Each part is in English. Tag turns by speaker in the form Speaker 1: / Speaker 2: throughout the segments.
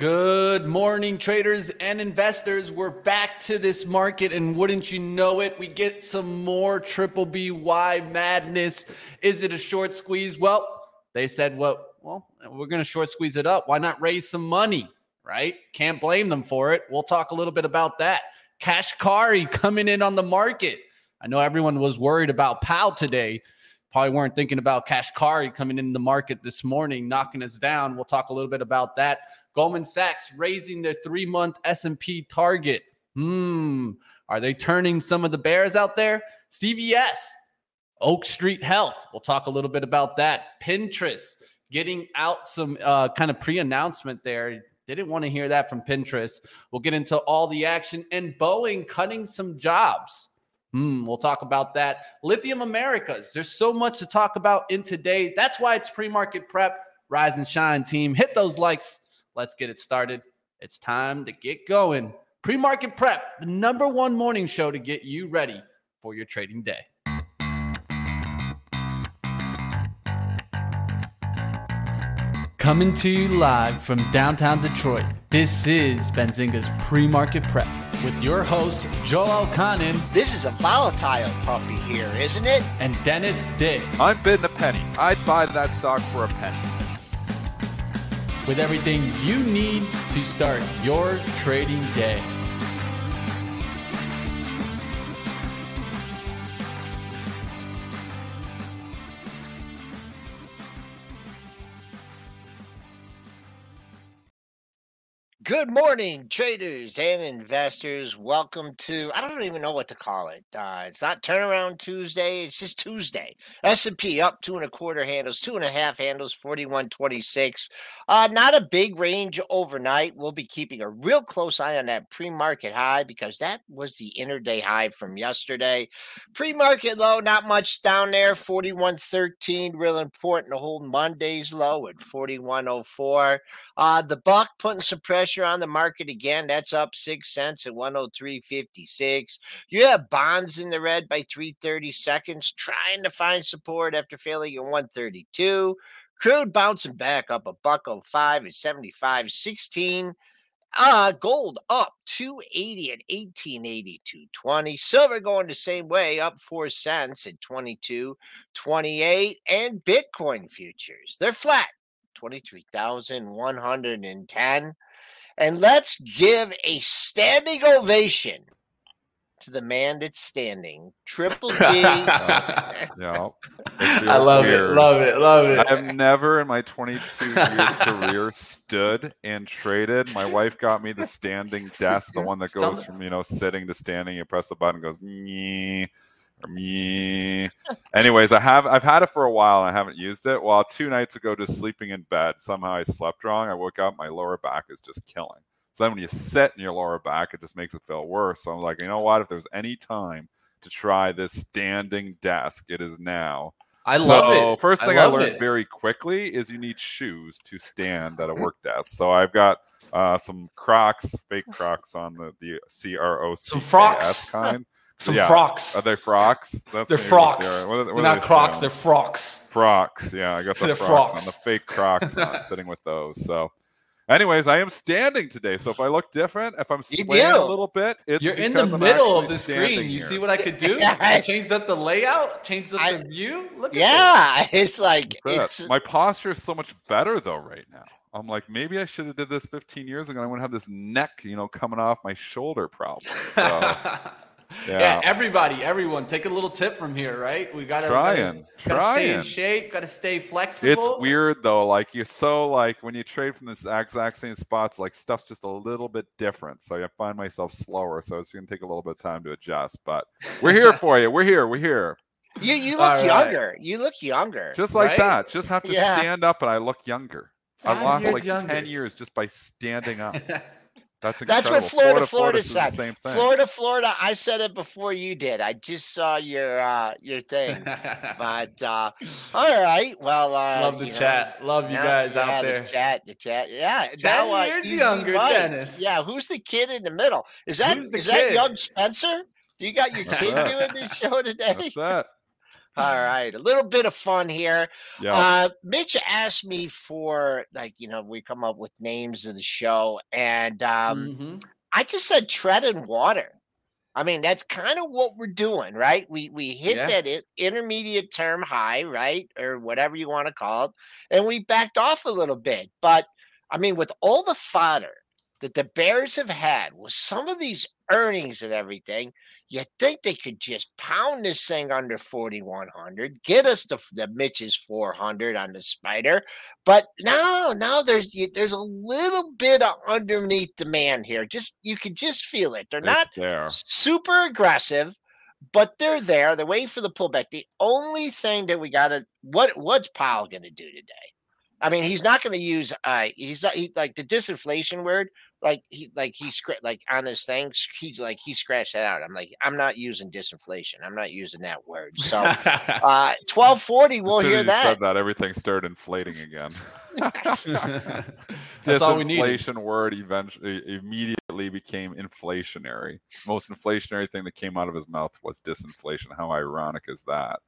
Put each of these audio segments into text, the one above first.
Speaker 1: Good morning, traders and investors. We're back to this market, and wouldn't you know it, we get some more triple BY madness. Is it a short squeeze? Well, they said, well, well, we're going to short squeeze it up. Why not raise some money? Right? Can't blame them for it. We'll talk a little bit about that. Kashkari coming in on the market. I know everyone was worried about Powell today. Probably weren't thinking about Kashkari coming in the market this morning, knocking us down. We'll talk a little bit about that. Goldman Sachs raising their three-month S&P target. Hmm, are they turning some of the bears out there? CVS, Oak Street Health. We'll talk a little bit about that. Pinterest getting out some uh, kind of pre-announcement there. Didn't want to hear that from Pinterest. We'll get into all the action and Boeing cutting some jobs. Hmm, we'll talk about that. Lithium Americas. There's so much to talk about in today. That's why it's pre-market prep. Rise and shine, team. Hit those likes. Let's get it started. It's time to get going. Pre-market prep, the number one morning show to get you ready for your trading day. Coming to you live from downtown Detroit. This is Benzinga's pre-market prep with your hosts Joel Elconin
Speaker 2: This is a volatile puppy here, isn't it?
Speaker 1: and Dennis Dick.
Speaker 3: I'm bidding a penny. I'd buy that stock for a penny.
Speaker 1: With everything you need to start your trading day.
Speaker 2: Good morning, traders and investors. Welcome to I don't even know what to call it. Uh, it's not turnaround Tuesday. It's just Tuesday. S and P up two and a quarter handles, two and a half handles, forty one twenty six. Uh, not a big range overnight. We'll be keeping a real close eye on that pre market high because that was the interday high from yesterday. Pre market low, not much down there. Forty one thirteen. Real important to hold Monday's low at forty one oh four. Uh, the buck putting some pressure on the market again. That's up six cents at 103.56. You have bonds in the red by 330 seconds, trying to find support after failing at 132. Crude bouncing back up a buck 05 at 75.16. Uh, gold up 280 at 1882.20. Silver going the same way, up four cents at 22.28. And Bitcoin futures, they're flat 23,110. And let's give a standing ovation to the man that's standing. Triple D.
Speaker 3: Yeah.
Speaker 1: I love it, love it, love it.
Speaker 3: I've never in my 22 year career stood and traded. My wife got me the standing desk, the one that goes from you know sitting to standing. You press the button, goes me me. Anyways, I have I've had it for a while and I haven't used it. Well, two nights ago, just sleeping in bed, somehow I slept wrong. I woke up, my lower back is just killing. So then when you sit in your lower back, it just makes it feel worse. So I'm like, you know what? If there's any time to try this standing desk, it is now.
Speaker 1: I love it.
Speaker 3: so
Speaker 1: it.
Speaker 3: first thing I,
Speaker 1: love
Speaker 3: learned
Speaker 1: it.
Speaker 3: very quickly is you need shoes to stand at a work desk. So I've got uh, some Crocs, fake Crocs on the the C R O C
Speaker 1: Some
Speaker 3: K
Speaker 1: frocks.
Speaker 3: S kind.
Speaker 1: Some
Speaker 3: yeah.
Speaker 1: frocks.
Speaker 3: Are they frocks? That's
Speaker 1: They're
Speaker 3: what they
Speaker 1: frocks.
Speaker 3: are. What are- what
Speaker 1: They're not
Speaker 3: they
Speaker 1: Crocs, they're frocks.
Speaker 3: frocks. Yeah, I got the
Speaker 1: They're
Speaker 3: frocks,
Speaker 1: frocks.
Speaker 3: on the fake Crocs on, sitting with those. So. Anyways, I am standing today, so if I look different, if I'm swaying a little bit, it's
Speaker 1: You're in the
Speaker 3: I'm
Speaker 1: middle of the screen. You
Speaker 3: here.
Speaker 1: see what I could do? I changed up the layout, changed up
Speaker 2: I-
Speaker 1: the view. Look at
Speaker 2: yeah, it's like it's
Speaker 3: my posture is so much better though right now. I'm like maybe I should have did this 15 years ago. I wouldn't have this neck, you know, coming off my shoulder problem. So
Speaker 1: yeah.
Speaker 3: yeah,
Speaker 1: everybody, everyone, take a little tip from here, right? We gotta
Speaker 3: Trying,
Speaker 1: gotta, gotta stay in shape, gotta stay flexible.
Speaker 3: it's weird though. Like you're so like when you trade from this exact same spots, like stuff's just a little bit different. So I find myself slower. So it's gonna take a little bit of time to adjust. But we're here for you. We're here. We're here.
Speaker 2: you you look
Speaker 1: All right.
Speaker 2: younger. You look younger.
Speaker 3: Just like
Speaker 1: Right?
Speaker 3: that. Just have to
Speaker 2: Yeah.
Speaker 3: stand up and I look younger. I lost like
Speaker 1: younger.
Speaker 3: 10 years just by standing up. That's
Speaker 2: That's what Florida, Florida,
Speaker 3: is
Speaker 2: said.
Speaker 3: the same thing.
Speaker 2: Florida, Florida. I said it before you did. I just saw your uh your thing. But uh all right. Well, uh,
Speaker 1: Love the
Speaker 2: you know,
Speaker 1: chat. Love you
Speaker 2: now-
Speaker 1: guys
Speaker 2: yeah,
Speaker 1: out there.
Speaker 2: The chat, the chat. Yeah.
Speaker 1: 10
Speaker 2: now,
Speaker 1: years
Speaker 2: Easy
Speaker 1: younger,
Speaker 2: Mike.
Speaker 1: Dennis.
Speaker 2: Yeah. Who's the kid in the middle? Is that is
Speaker 1: Who's the
Speaker 2: is that young Spencer? Do you got your
Speaker 3: That's
Speaker 2: kid
Speaker 3: it.
Speaker 2: doing this show today?
Speaker 3: That's that.
Speaker 2: All right, a little bit of fun here.
Speaker 3: Yeah.
Speaker 2: Uh, Mitch asked me for like you know we come up with names of the show, and um,
Speaker 1: Mhm.
Speaker 2: I just said tread and water. I mean that's kind of what we're doing, right? We we hit
Speaker 1: Yeah.
Speaker 2: that i- intermediate term high, right, or whatever you want to call it, and we backed off a little bit. But I mean, with all the fodder that the Bears have had with some of these earnings and everything, you think they could just pound this thing under 4100 get us the, the mitch's 400 on the spider but no no there's there's a little bit of underneath demand here just you can just feel it. They're
Speaker 3: It's
Speaker 2: not
Speaker 3: there.
Speaker 2: super aggressive but they're there. They're waiting for the pullback. The only thing that we gotta what what's powell gonna do today? I mean he's not gonna use uh he's not he, like the disinflation word like he like he scra- like on his thing he's like he scratched that out i'm like i'm not using disinflation i'm not using that word so uh 1240 we'll
Speaker 3: as soon
Speaker 2: hear
Speaker 3: as you
Speaker 2: that
Speaker 3: said that, everything started inflating again.
Speaker 1: That's all we.
Speaker 3: Disinflation word eventually immediately became inflationary. Most inflationary thing that came out of his mouth was disinflation. How ironic is that?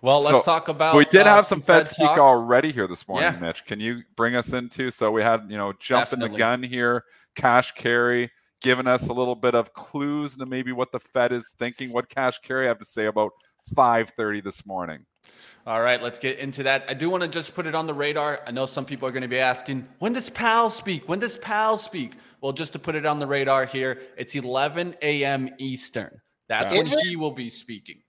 Speaker 1: Well, let's
Speaker 3: So,
Speaker 1: talk about.
Speaker 3: we did
Speaker 1: uh,
Speaker 3: have some Fed speak
Speaker 1: talk.
Speaker 3: already here this morning,
Speaker 1: Yeah.
Speaker 3: Mitch. Can you bring us into? So we had, you know, jumping the gun here, Kashkari, giving us a little bit of clues to maybe what the Fed is thinking. What Kashkari have to say about 5:30 this morning?
Speaker 1: All right, let's get into that. I do want to just put it on the radar. I know some people are going to be asking, when does Powell speak? When does Powell speak? Well, just to put it on the radar here, it's 11 a.m. Eastern. That's
Speaker 2: Is
Speaker 1: when
Speaker 2: it?
Speaker 1: he will be speaking.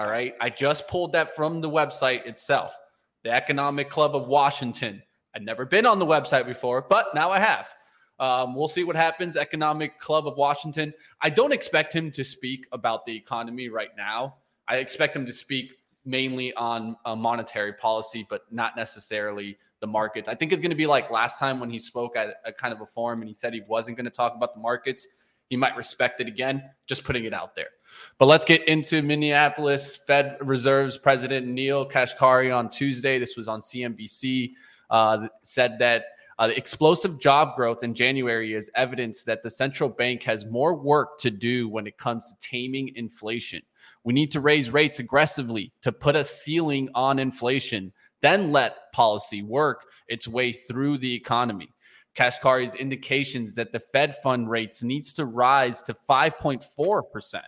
Speaker 1: All right. I just pulled that from the website itself, the Economic Club of Washington. I'd never been on the website before, but now I have. Um, we'll see what happens. Economic Club of Washington. I don't expect him to speak about the economy right now. I expect him to speak mainly on uh, monetary policy, but not necessarily the market. I think it's going to be like last time when he spoke at a kind of a forum and he said he wasn't going to talk about the markets. He might respect it again, just putting it out there. But let's get into Minneapolis Fed Reserve's President Neil Kashkari on Tuesday. This was on CNBC. Uh, said that uh, the explosive job growth in January is evidence that the central bank has more work to do when it comes to taming inflation. We need to raise rates aggressively to put a ceiling on inflation, then let policy work its way through the economy. Kashkari's indications that the Fed fund rates needs to rise to 5.4%.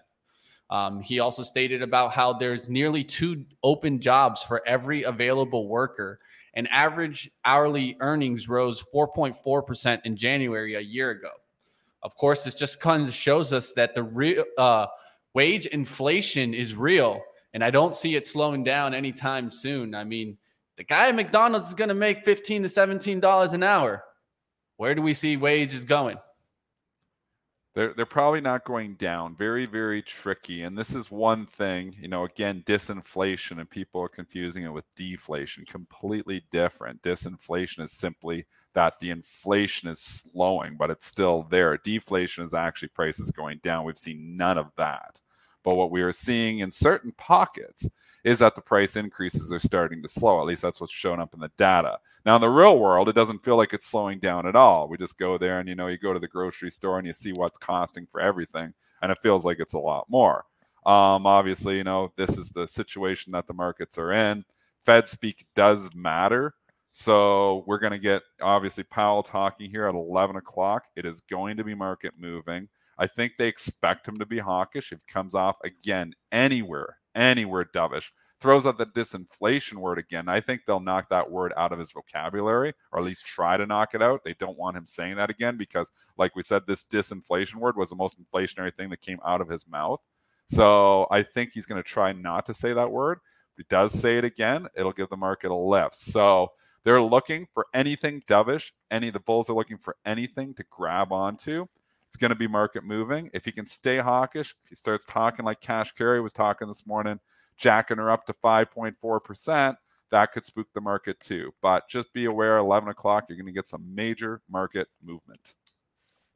Speaker 1: Um, he also stated about how there's nearly two open jobs for every available worker, and average hourly earnings rose 4.4% in January a year ago. Of course, this just kind of shows us that the real uh, wage inflation is real, and I don't see it slowing down anytime soon. I mean, the guy at McDonald's is going to make 15 to 17 dollars an hour. Where do we see wages going?
Speaker 3: They're they're probably not going down. Very very tricky. And this is one thing. You know, again, disinflation, and people are confusing it with deflation. Completely different. Disinflation is simply that the inflation is slowing, but it's still there. Deflation is actually prices going down. We've seen none of that. But what we are seeing in certain pockets is that the price increases are starting to slow. At least that's what's shown up in the data. Now, in the real world, it doesn't feel like it's slowing down at all. We just go there and, you know, you go to the grocery store and you see what's costing for everything, and it feels like it's a lot more. Um, obviously, you know, this is the situation that the markets are in. Fed speak does matter. So we're going to get obviously Powell talking here at 11 o'clock. It is going to be market moving. I think they expect him to be hawkish. If he comes off again anywhere, anywhere dovish, throws out the disinflation word again, I think they'll knock that word out of his vocabulary, or at least try to knock it out. They don't want him saying that again because, like we said, this disinflation word was the most inflationary thing that came out of his mouth. So I think he's going to try not to say that word. If he does say it again, it'll give the market a lift. So they're looking for anything dovish. Any the bulls are looking for anything to grab onto. It's going to be market moving. If he can stay hawkish, if he starts talking like Kashkari was talking this morning, jacking her up to 5.4%, that could spook the market too. But just be aware 11 o'clock, you're going to get some major market movement.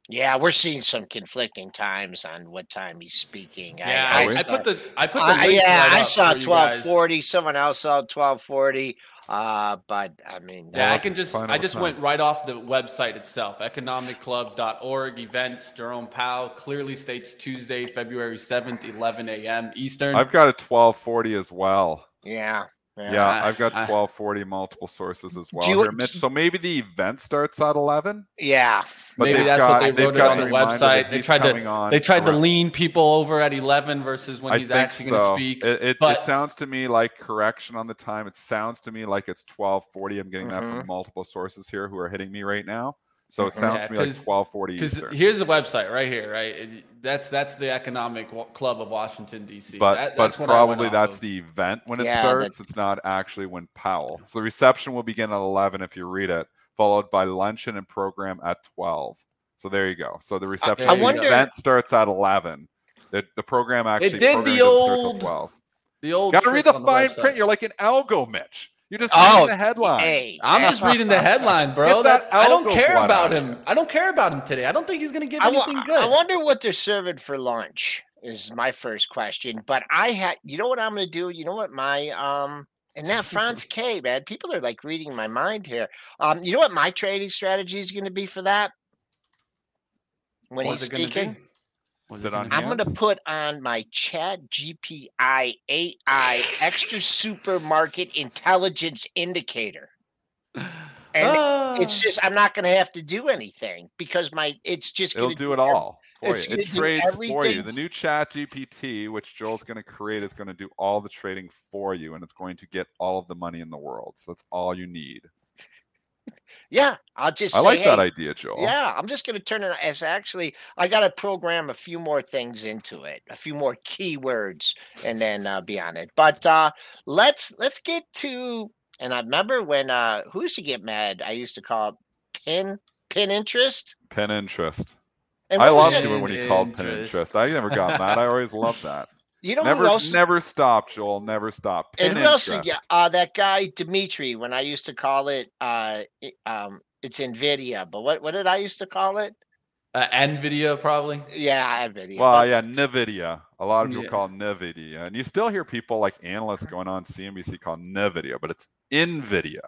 Speaker 2: Yeah, we're seeing some conflicting times on what time he's speaking.
Speaker 1: Yeah,
Speaker 3: I-
Speaker 1: I, I
Speaker 3: I
Speaker 1: put the I put the
Speaker 2: I-
Speaker 1: link
Speaker 2: yeah,
Speaker 1: right
Speaker 2: I saw
Speaker 1: for you
Speaker 2: twelve
Speaker 1: guys.
Speaker 2: forty. Someone else saw twelve forty. Uh, but I mean,
Speaker 1: Yeah, I can just I just
Speaker 3: time.
Speaker 1: went right off the website itself, economicclub.org events. Jerome Powell clearly states Tuesday, February 7th, 11 a.m. Eastern.
Speaker 3: I've got a 1240 as well.
Speaker 2: yeah.
Speaker 3: Yeah,
Speaker 1: I-
Speaker 3: I've got
Speaker 1: I-
Speaker 3: 1240 multiple sources as well
Speaker 2: you-
Speaker 3: here, Mitch. So maybe the event starts at 11.
Speaker 2: Yeah.
Speaker 3: But
Speaker 1: Maybe
Speaker 3: they've
Speaker 1: that's what
Speaker 3: got-
Speaker 1: they
Speaker 3: they've
Speaker 1: wrote it
Speaker 3: got
Speaker 1: on the website. They tried to-
Speaker 3: on
Speaker 1: they tried to lean people over at 11 versus when
Speaker 3: I
Speaker 1: he's
Speaker 3: think
Speaker 1: actually going to speak.
Speaker 3: It, it,
Speaker 1: but-
Speaker 3: it sounds to me like correction on the time. It sounds to me like it's 1240. I'm getting that
Speaker 2: Mhm.
Speaker 3: from multiple sources here who are hitting me right now. So it sounds
Speaker 1: Yeah,
Speaker 3: to me like
Speaker 1: 'cause-
Speaker 3: 1240
Speaker 1: Because here's the website right here, right? It- that's that's the Economic Club of Washington D.C.
Speaker 3: But
Speaker 1: That-
Speaker 3: but
Speaker 1: that's what
Speaker 3: probably that's
Speaker 1: of.
Speaker 3: the event when it
Speaker 2: Yeah,
Speaker 3: starts. It's not actually when Powell. So the reception will begin at 11 if you read it, followed by luncheon and program at 12. So there you go. So the ah, reception
Speaker 1: I
Speaker 3: the
Speaker 2: wonder-
Speaker 3: event starts at 11. The, the program actually
Speaker 1: did
Speaker 3: program
Speaker 1: the
Speaker 3: doesn't start till
Speaker 1: old
Speaker 3: 12.
Speaker 1: the old.
Speaker 3: Got to read
Speaker 1: trick
Speaker 3: the fine
Speaker 1: website.
Speaker 3: print. You're like an algo, Mitch. You're just
Speaker 2: Oh,
Speaker 3: reading the headline.
Speaker 2: Hey.
Speaker 1: I'm just reading the headline, bro.
Speaker 3: That
Speaker 1: That- I don't care about him. I don't care about him today. I don't think he's going to give
Speaker 2: I, wa-
Speaker 1: anything good.
Speaker 2: I wonder what they're serving for lunch is my first question. But I had, you know what I'm going to do? You know what my, um, and that Franz K, man, people are like reading my mind here. Um, you know what my trading strategy is going to be for that? When
Speaker 1: What's
Speaker 2: he's
Speaker 1: it gonna
Speaker 2: speaking,
Speaker 1: be? What's
Speaker 3: Sit on
Speaker 2: I'm
Speaker 1: be?
Speaker 2: going to put on my Chat GPI AI Extra Supermarket Intelligence Indicator. And
Speaker 1: Ah.
Speaker 2: it's just I'm not going to have to do anything because my it's just
Speaker 3: It'll
Speaker 2: going to
Speaker 3: do it all for
Speaker 2: it's
Speaker 3: you. It trades for you. The new Chat GPT, which Joel's going to create, is going to do all the trading for you, and it's going to get all of the money in the world. So that's all you need.
Speaker 2: Yeah, I'll just
Speaker 3: I
Speaker 2: say,
Speaker 3: like that idea, Joel.
Speaker 2: Yeah, I'm just going to turn it as actually I got to program a few more things into it, a few more keywords, and then uh, be on it. But uh, let's let's get to and I remember when uh, who used to get mad? I used to call it pin pin interest.
Speaker 3: Pin interest.
Speaker 2: And
Speaker 3: I loved
Speaker 2: it?
Speaker 3: when he called pin
Speaker 1: interest.
Speaker 3: I never got mad. I always loved that.
Speaker 2: You don't know
Speaker 3: never,
Speaker 2: who else?
Speaker 3: never stop, Joel. Never stop. Pin
Speaker 2: and who else? Yeah, uh, that guy Dimitri. When I used to call it, uh, it- um, it's Nvidia. But what what did I used to call it?
Speaker 1: Uh, Nvidia probably.
Speaker 2: Yeah, Nvidia.
Speaker 3: Well,
Speaker 2: but-
Speaker 3: yeah, Nvidia. A lot of people
Speaker 1: Yeah.
Speaker 3: call it Nvidia, and you still hear people like analysts going on CNBC call Nvidia, but it's Nvidia.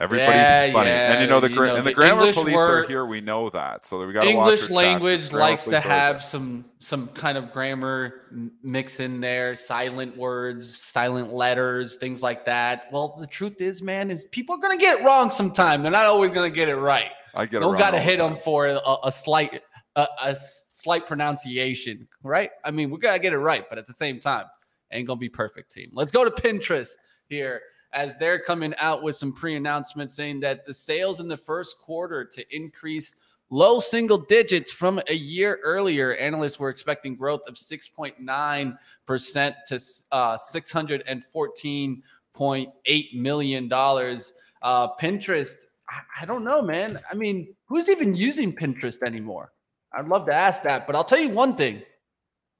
Speaker 3: Everybody's
Speaker 1: Yeah,
Speaker 3: funny, and you know the
Speaker 1: yeah, you know,
Speaker 3: and the,
Speaker 1: the
Speaker 3: grammar
Speaker 1: English
Speaker 3: police
Speaker 1: word-
Speaker 3: are here. We know that, so we got to watch
Speaker 1: English language likes to have some some kind of grammar mix in there, silent words, silent letters, things like that. Well, the truth is, man, is people are gonna get it wrong sometime. They're not always gonna get it right.
Speaker 3: I get
Speaker 1: Don't got to
Speaker 3: all the
Speaker 1: hit them for a, a slight a, a slight pronunciation, right? I mean, we gotta get it right, but at the same time, ain't gonna be perfect, team. Let's go to Pinterest here as they're coming out with some pre-announcements saying that the sales in the first quarter to increase low single digits from a year earlier. Analysts were expecting growth of 6.9% to uh, $614.8 million. Uh, Pinterest, I, I don't know, man. I mean, who's even using Pinterest anymore? I'd love to ask that, but I'll tell you one thing.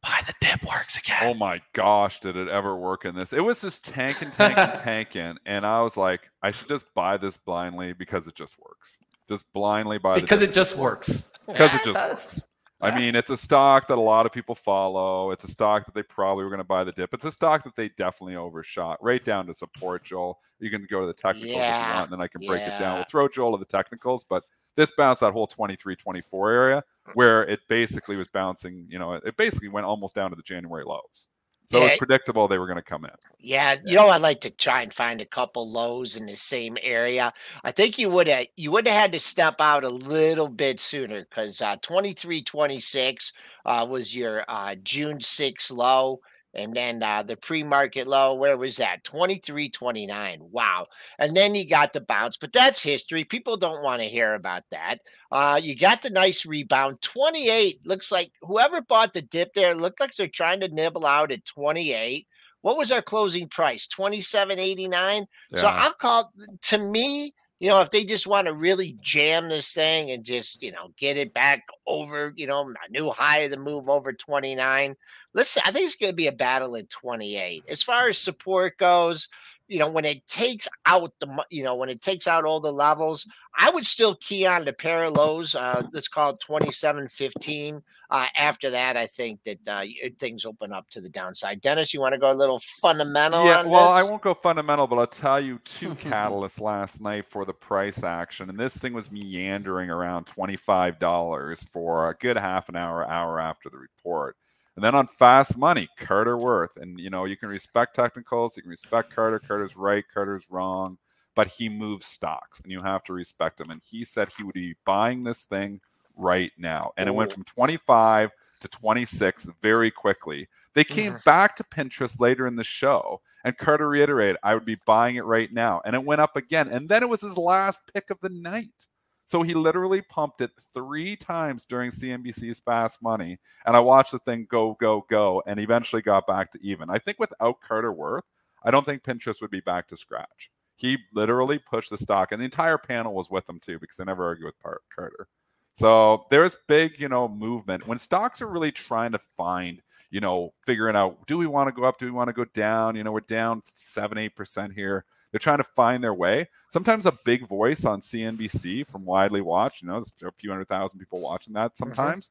Speaker 1: Buy the dip works again.
Speaker 3: Oh my gosh, did it ever work in this? It was just tanking, tanking, tanking, and I was like, I should just buy this blindly because it just works. Just blindly buy the
Speaker 1: because
Speaker 3: dip
Speaker 1: it just works.
Speaker 3: because
Speaker 1: Yeah,
Speaker 3: it just
Speaker 1: does.
Speaker 3: works. I mean, it's a stock that a lot of people follow. It's a stock that they probably were going to buy the dip. It's a stock that they definitely overshot right down to support, Joel. You can go to the technicals if you want, and then I can break it down.
Speaker 2: yeah.
Speaker 3: We'll throw Joel to the technicals, but this bounced that whole 23 24 area where it basically was bouncing, you know, it basically went almost down to the January lows. So it
Speaker 2: Yeah.
Speaker 3: was predictable they were going to come in.
Speaker 2: Yeah, you know, I'd like to try and find a couple lows in the same area. I think you would have you would have had to step out a little bit sooner because uh, 23.26 uh, was your uh, June 6 low. And then uh, the pre-market low, where was that? 23.29. Wow. And then you got the bounce, but that's history. People don't want to hear about that. Uh, you got the nice rebound. 28 looks like whoever bought the dip there looked like they're trying to nibble out at 28 what was our closing price 27.89 so i'll call to me you know if they just want to really jam this thing and just you know get it back over you know a new high of the move over 29 listen i think it's going to be a battle at 28 as far as support goes you know, when it takes out the, you know, when it takes out all the levels, I would still key on the pair of lows. Uh, let's call it 27.15. Uh, after that, I think that uh, things open up to the downside. Dennis, you want to go a little fundamental?
Speaker 3: Yeah, well? I won't go fundamental, but I'll tell you two catalysts last night for the price action. And this thing was meandering around $25 for a good half an hour, hour after the report. And then on fast money, Carter Worth. And, you know, you can respect technicals, you can respect Carter. Carter's right, Carter's wrong, but he moves stocks and you have to respect him. And he said he would be buying this thing right now. And Ooh. it went from 25 to 26 very quickly. They came mm-hmm. back to Pinterest later in the show, and Carter reiterated, I would be buying it right now. And it went up again. And then it was his last pick of the night. So he literally pumped it three times during CNBC's Fast Money. And I watched the thing go, go, go, and eventually got back to even. I think without Carter Worth, I don't think Pinterest would be back to scratch. He literally pushed the stock, and the entire panel was with him too, because they never argue with Carter. So there's big, you know, movement when stocks are really trying to find, you know, figuring out do we want to go up, do we want to go down? You know, we're down seven, eight percent here. They're trying to find their way. Sometimes a big voice on CNBC from widely watched, you know, there's a few hundred thousand people watching that mm-hmm. sometimes,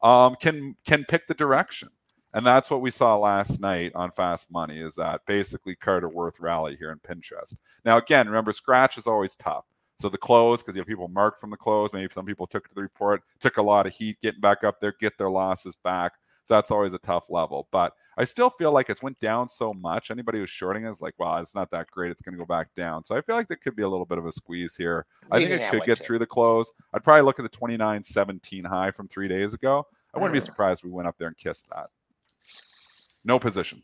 Speaker 3: mm-hmm. um, can can pick the direction. And that's what we saw last night on Fast Money is that basically Carter Worth rally here in Pinterest. Now, again, remember, scratch is always tough. So the close, because you have people marked from the close, maybe some people took to the report, took a lot of heat getting back up there, get their losses back. So that's always a tough level. But I still feel like it's went down so much. Anybody who's shorting is like, well, it's not that great. It's going to go back down. So I feel like there could be a little bit of a squeeze here. I think it could get through the close. I'd probably look at the 29.17 high from three days ago. I wouldn't be mm. surprised if we went up there and kissed that. No position.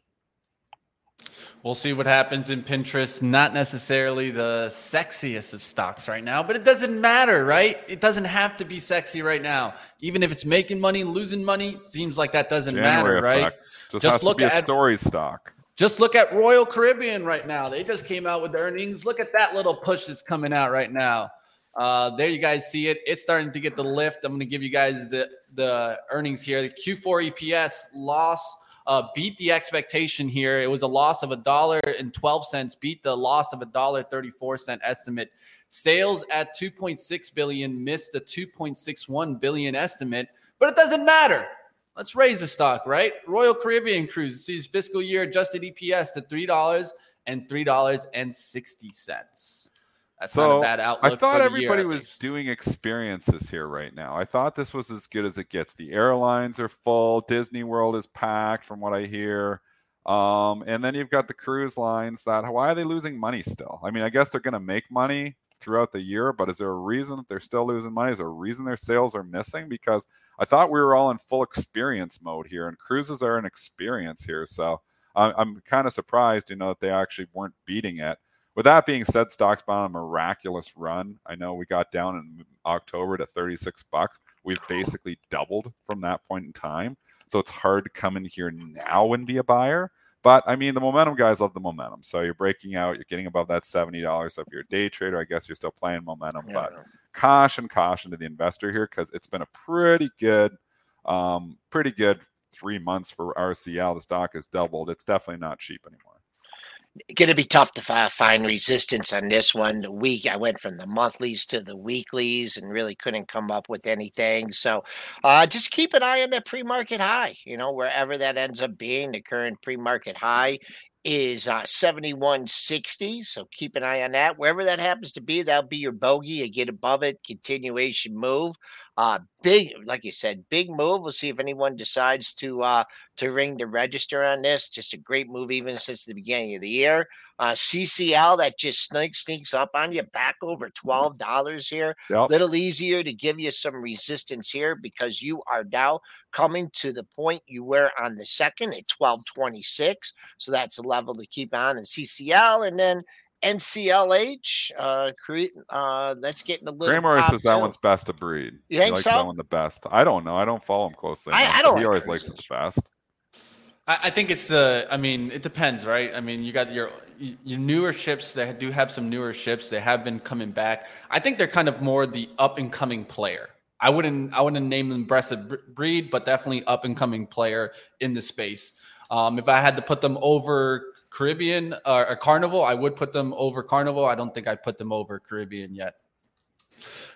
Speaker 1: We'll see what happens in Pinterest. Not necessarily the sexiest of stocks right now, but it doesn't matter, right? It doesn't have to be sexy right now. Even if it's making money, losing money, seems like that doesn't January matter, effect. right?
Speaker 3: Just, just look at story stock.
Speaker 1: Just look at Royal Caribbean right now. They just came out with earnings. Look at that little push that's coming out right now. Uh, there you guys see it. It's starting to get the lift. I'm going to give you guys the the earnings here. The Q4 EPS loss uh, beat the expectation here. It was a loss of a dollar and 12 cents, beat the loss of a dollar 34 cent estimate. Sales at 2.6 billion missed the 2.61 billion estimate, but it doesn't matter. Let's raise the stock, right? Royal Caribbean Cruise sees fiscal year adjusted EPS to three dollars and three dollars and sixty cents. That's so not a bad outlook.
Speaker 3: I thought everybody
Speaker 1: year,
Speaker 3: was doing experiences here right now. I thought this was as good as it gets. The airlines are full. Disney World is packed, from what I hear. Um, and then you've got the cruise lines. That why are they losing money still? I mean, I guess they're going to make money throughout the year, but is there a reason that they're still losing money? Is there a reason their sales are missing? Because I thought we were all in full experience mode here, and cruises are an experience here. So I'm, I'm kind of surprised, you know, that they actually weren't beating it. With that being said, stocks been on a miraculous run. I know we got down in October to 36 bucks. We've basically doubled from that point in time. So it's hard to come in here now and be a buyer. But I mean, the momentum guys love the momentum. So you're breaking out, you're getting above that $70. So if you're a day trader, I guess you're still playing momentum. Yeah. But caution, caution to the investor here because it's been a pretty good, um, pretty good three months for RCL. The stock has doubled. It's definitely not cheap anymore
Speaker 2: going to be tough to find resistance on this one. The week I went from the monthlies to the weeklies and really couldn't come up with anything. So uh, just keep an eye on that pre-market high. You know, wherever that ends up being, the current pre-market high is uh, 7160. So keep an eye on that. Wherever that happens to be, that'll be your bogey. You get above it, continuation move. Uh, big, like you said, big move. We'll see if anyone decides to uh, to ring the register on this. Just a great move, even since the beginning of the year. Uh, CCL that just sneaks sneaks up on you, back over twelve dollars here. Yep. Little easier to give you some resistance here because you are now coming to the point you were on the second at twelve twenty six. So that's a level to keep on in CCL, and then NCLH. Uh, create. Uh, that's getting a little.
Speaker 3: Cramer says that one's best of breed.
Speaker 2: You think he likes so?
Speaker 3: That one the best. I don't know. I don't follow him closely.
Speaker 2: I, I don't.
Speaker 3: He always likes it the best.
Speaker 1: I, I think it's the. I mean, it depends, right? I mean, you got your your newer ships. They do have some newer ships. They have been coming back. I think they're kind of more the up and coming player. I wouldn't. I wouldn't name them best of breed, but definitely up and coming player in the space. Um, if I had to put them over Caribbean or, or Carnival. I would put them over Carnival. I don't think I put them over Caribbean yet.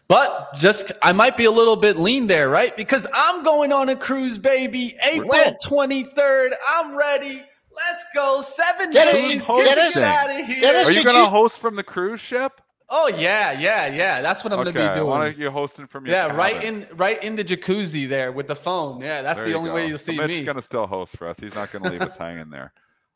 Speaker 1: But just I might be a little bit lean there, right? Because I'm going on a cruise, baby. April 23rd. I'm ready. Let's go. Seven
Speaker 2: Dennis,
Speaker 1: days.
Speaker 3: you-
Speaker 1: Get
Speaker 3: Dennis-
Speaker 1: us out of here.
Speaker 2: Dennis,
Speaker 3: Are you going to host from the cruise ship?
Speaker 1: oh yeah, yeah, yeah. That's what I'm
Speaker 3: okay.
Speaker 1: gonna be doing.
Speaker 3: Why don't you hosting from your
Speaker 1: Yeah, right in right in the jacuzzi there with the phone. Yeah, that's
Speaker 3: There
Speaker 1: the only
Speaker 3: go.
Speaker 1: way you'll
Speaker 3: So
Speaker 1: see
Speaker 3: Mitch's
Speaker 1: me.
Speaker 3: gonna still host for us. He's not gonna leave us hanging there.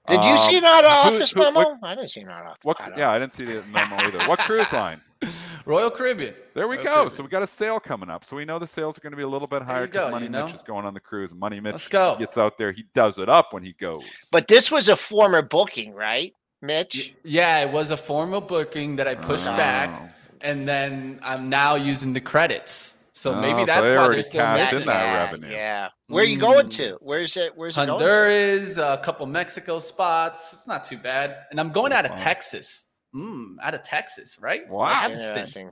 Speaker 2: Did you
Speaker 3: Um,
Speaker 2: see that
Speaker 3: who-
Speaker 2: office
Speaker 3: who-
Speaker 2: memo?
Speaker 3: what-
Speaker 2: I didn't see that office.
Speaker 3: What?
Speaker 2: I don't-
Speaker 3: Yeah, I didn't see the memo either. What cruise line?
Speaker 1: Royal Caribbean.
Speaker 3: There we
Speaker 1: Royal
Speaker 3: go.
Speaker 1: Caribbean.
Speaker 3: So we got a sale coming up. So we know the sales are going to be a little bit higher because Money
Speaker 1: you know?
Speaker 3: Mitch is going on the cruise. Money Mitch
Speaker 1: Let's go.
Speaker 3: gets out there. He does it up when he goes.
Speaker 2: But this was a former booking, right, Mitch?
Speaker 1: Yeah, it was a formal booking that I pushed back,
Speaker 3: Oh.
Speaker 1: and then I'm now using the credits. So
Speaker 3: Oh,
Speaker 1: maybe
Speaker 3: so
Speaker 1: that's
Speaker 3: they
Speaker 1: why
Speaker 3: already
Speaker 1: they're still
Speaker 3: cashed
Speaker 1: missing.
Speaker 3: in that
Speaker 2: yeah,
Speaker 3: revenue.
Speaker 2: Yeah. Where are you going to? Where's it? Where's it going to?
Speaker 1: Honduras, a couple Mexico spots. It's not too bad. And I'm going out of Texas. Mm, out of Texas, right?
Speaker 3: Wow.
Speaker 2: That's
Speaker 1: Galveston.
Speaker 2: interesting.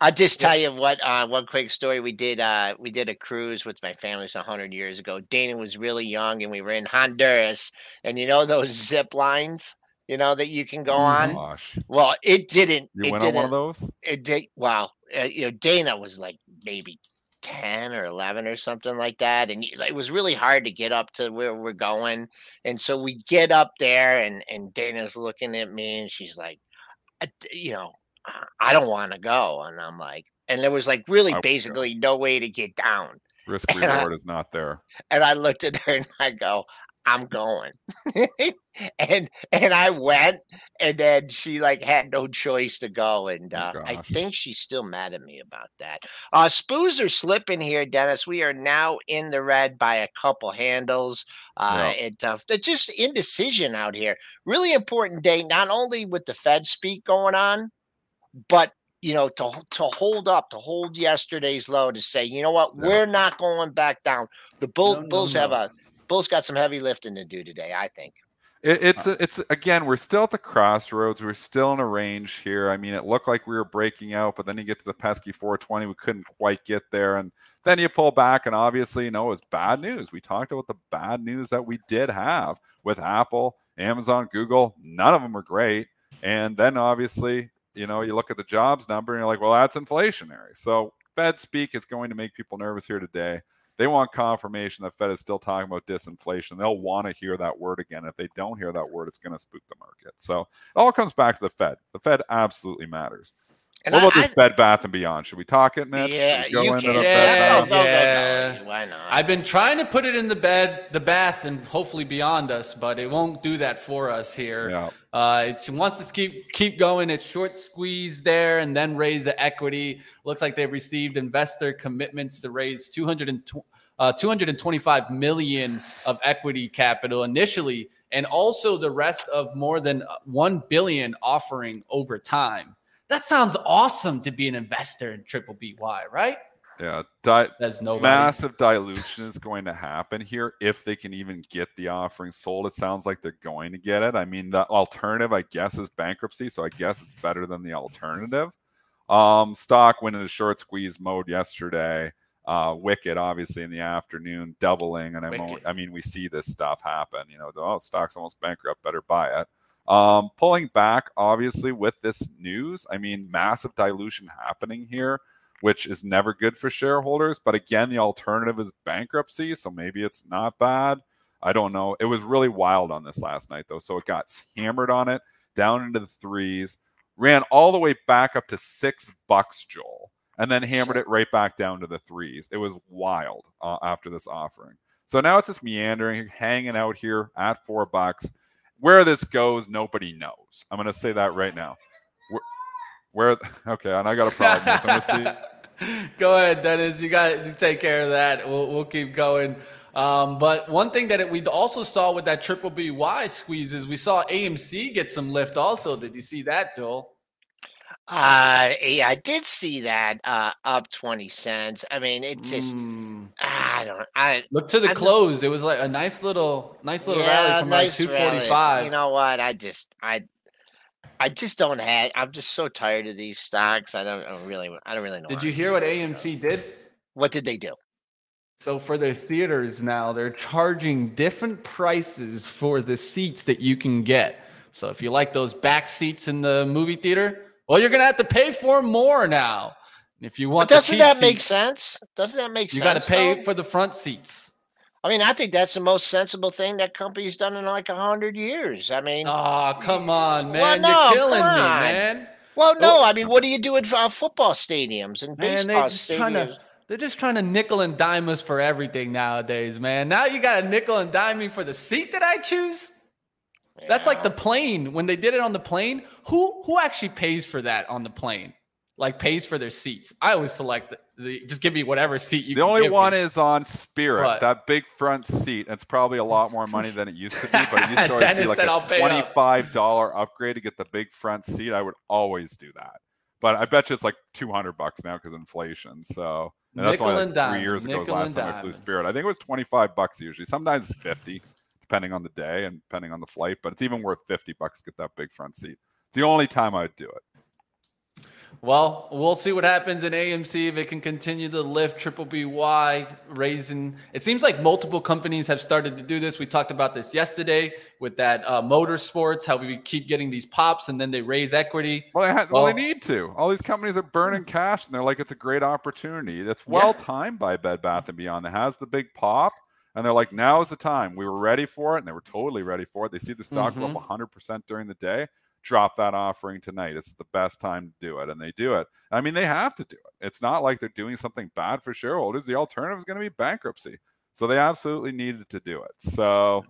Speaker 2: I'll just tell you what. Uh, one quick story. We did. Uh, we did a cruise with my family a hundred years ago. Dana was really young, and we were in Honduras. And you know those zip lines, you know that you can go on.
Speaker 3: Gosh,
Speaker 2: Well, it didn't.
Speaker 3: you
Speaker 2: it
Speaker 3: went on
Speaker 2: didn't.
Speaker 3: one of those?
Speaker 2: It did. Wow. Uh, you know, Dana was like maybe ten or eleven or something like that, and it was really hard to get up to where we're going. And so we get up there, and and Dana's looking at me, and she's like, you know, I- don't want to go, and I'm like, and there was like really
Speaker 3: I go.
Speaker 2: basically no way to get down.
Speaker 3: Risk
Speaker 2: I-
Speaker 3: reward is not there.
Speaker 2: And I looked at her and I go, I'm going. and and I went and then she like had no choice to go. And
Speaker 3: Oh,
Speaker 2: uh, I think she's still mad at me about that. Uh spoos are slipping here, Dennis. We are now in the red by a couple handles. Uh
Speaker 3: Yeah.
Speaker 2: it uh, it's just indecision out here. Really important day, not only with the Fed speak going on, but you know, to to hold up, to hold yesterday's low, to say, you know what, we're not going back down. The Bull,
Speaker 1: No, no,
Speaker 2: Bulls have a Bulls got some heavy lifting to do today, I think.
Speaker 3: It, it's it's again, we're still at the crossroads. We're still in a range here. I mean, it looked like we were breaking out, but then you get to the pesky 420, we couldn't quite get there, and then you pull back, and obviously, you know, it was bad news. We talked about the bad news that we did have with Apple, Amazon, Google. None of them were great, and then obviously, you know, you look at the jobs number, and you're like, well, that's inflationary. So Fed speak is going to make people nervous here today. They want confirmation that Fed is still talking about disinflation. They'll want to hear that word again. If they don't hear that word, it's going to spook the market. So it all comes back to the Fed. The Fed absolutely matters.
Speaker 2: And
Speaker 3: what
Speaker 2: I-
Speaker 3: about this
Speaker 2: I-
Speaker 3: Bed Bath and Beyond? Should we talk it, Mitch?
Speaker 2: Yeah,
Speaker 3: go
Speaker 2: you
Speaker 3: into
Speaker 2: can.
Speaker 3: the
Speaker 1: Yeah,
Speaker 2: No, no, no,
Speaker 1: yeah.
Speaker 2: Why not?
Speaker 1: I've been trying to put it in the bed, the bath, and hopefully beyond us, but it won't do that for us here.
Speaker 3: Yeah.
Speaker 1: Uh, it's, it wants to keep keep going. It's short squeeze there, and then raise the equity. Looks like they've received investor commitments to raise 200 and tw- uh, 225 million of equity capital initially, and also the rest of more than uh, one billion offering over time. That sounds awesome to be an investor in Triple BY, right?
Speaker 3: Yeah. Di-
Speaker 1: There's no
Speaker 3: massive dilution is going to happen here if they can even get the offering sold. It sounds like they're going to get it. I mean, the alternative, I guess, is bankruptcy. So I guess it's better than the alternative. Um, stock went into short squeeze mode yesterday. Uh, Wicked, obviously, in the afternoon, doubling. And I, mo-
Speaker 1: Wicked.
Speaker 3: I mean, we see this stuff happen. You know, the oh, stock's almost bankrupt, better buy it. Um, pulling back, obviously, with this news, I mean, massive dilution happening here which is never good for shareholders. But again, the alternative is bankruptcy, so maybe it's not bad. I don't know. It was really wild on this last night, though. So it got hammered on it down into the threes, ran all the way back up to six bucks, Joel, and then hammered it right back down to the threes. It was wild uh, after this offering. So now it's just meandering, hanging out here at four bucks. Where this goes, nobody knows. I'm going to say that right now. Where, where okay, and I got a problem. here, so I'm to see.
Speaker 1: Go ahead, Dennis. You got to take care of that. We'll, we'll keep going. Um, but one thing that we also saw with that triple BY squeeze is we saw AMC get some lift. Also, did you see that, Joel?
Speaker 2: Uh, yeah, I did see that uh, up twenty cents. I mean, it just
Speaker 1: Mm.
Speaker 2: I don't I
Speaker 1: Look to the
Speaker 2: I'm just-
Speaker 1: close. It was like a nice little, nice little
Speaker 2: yeah,
Speaker 1: rally from
Speaker 2: nice
Speaker 1: like two forty five.
Speaker 2: You know what? I just I I just don't have. I'm just so tired of these stocks. I don't, I don't really I don't really know.
Speaker 1: did you hear what. AMC did?
Speaker 2: What did they do?
Speaker 1: So for their theaters now, they're charging different prices for the seats that you can get. So if you like those back seats in the movie theater, well, you're gonna have to pay for more now. If you want,
Speaker 2: But doesn't that make sense? Doesn't that make
Speaker 1: You
Speaker 2: sense?
Speaker 1: You got to pay
Speaker 2: though?
Speaker 1: for the front seats.
Speaker 2: I mean, I think that's the most sensible thing that company's done in like a hundred years. I mean,
Speaker 1: Oh, come on, man!
Speaker 2: Well, no,
Speaker 1: you're killing me,
Speaker 2: on.
Speaker 1: man.
Speaker 2: well, no,
Speaker 1: oh.
Speaker 2: I mean, what do you do at uh, football stadiums and
Speaker 1: Man,
Speaker 2: baseball
Speaker 1: to
Speaker 2: stadiums?
Speaker 1: they're just trying to nickel and dime us for everything nowadays, man. Now you got to nickel and dime me for the seat that I choose. That's like the plane when they did it on the plane. Who who actually pays for that on the plane? Like pays for their seats. I always select the, the just give me whatever seat you.
Speaker 3: the
Speaker 1: can
Speaker 3: only
Speaker 1: give
Speaker 3: one
Speaker 1: me.
Speaker 3: is on Spirit,
Speaker 1: But-
Speaker 3: that big front seat. It's probably a lot more money than it used to be, but it used to always be like a
Speaker 1: "I'll pay up."
Speaker 3: twenty-five dollar upgrade to get the big front seat. I would always do that, but I bet you it's like two hundred bucks now because inflation. So and that's
Speaker 1: Nickel
Speaker 3: only like three years ago was last time I flew. Spirit. I think it was twenty-five bucks usually. Sometimes it's fifty, depending on the day and depending on the flight. But it's even worth fifty bucks to get that big front seat. It's the only time I'd do it.
Speaker 1: Well, we'll see what happens in AMC if it can continue to lift Triple BY, raising. It seems like multiple companies have started to do this. We talked about this yesterday with that uh, motorsports, how we keep getting these pops and then they raise equity.
Speaker 3: Well, they, ha- well, they need to. All these companies are burning cash, and they're like, it's a great opportunity. That's well timed by Bed Bath and Beyond. That has the big pop, and they're like, now is the time. We were ready for it, and they were totally ready for it. They see the stock go up mm-hmm. 100% during the day. Drop that offering tonight. It's the best time to do it, and they do it. I mean, they have to do it. It's not like they're doing something bad for shareholders. The alternative is going to be bankruptcy. So they absolutely needed to do it. So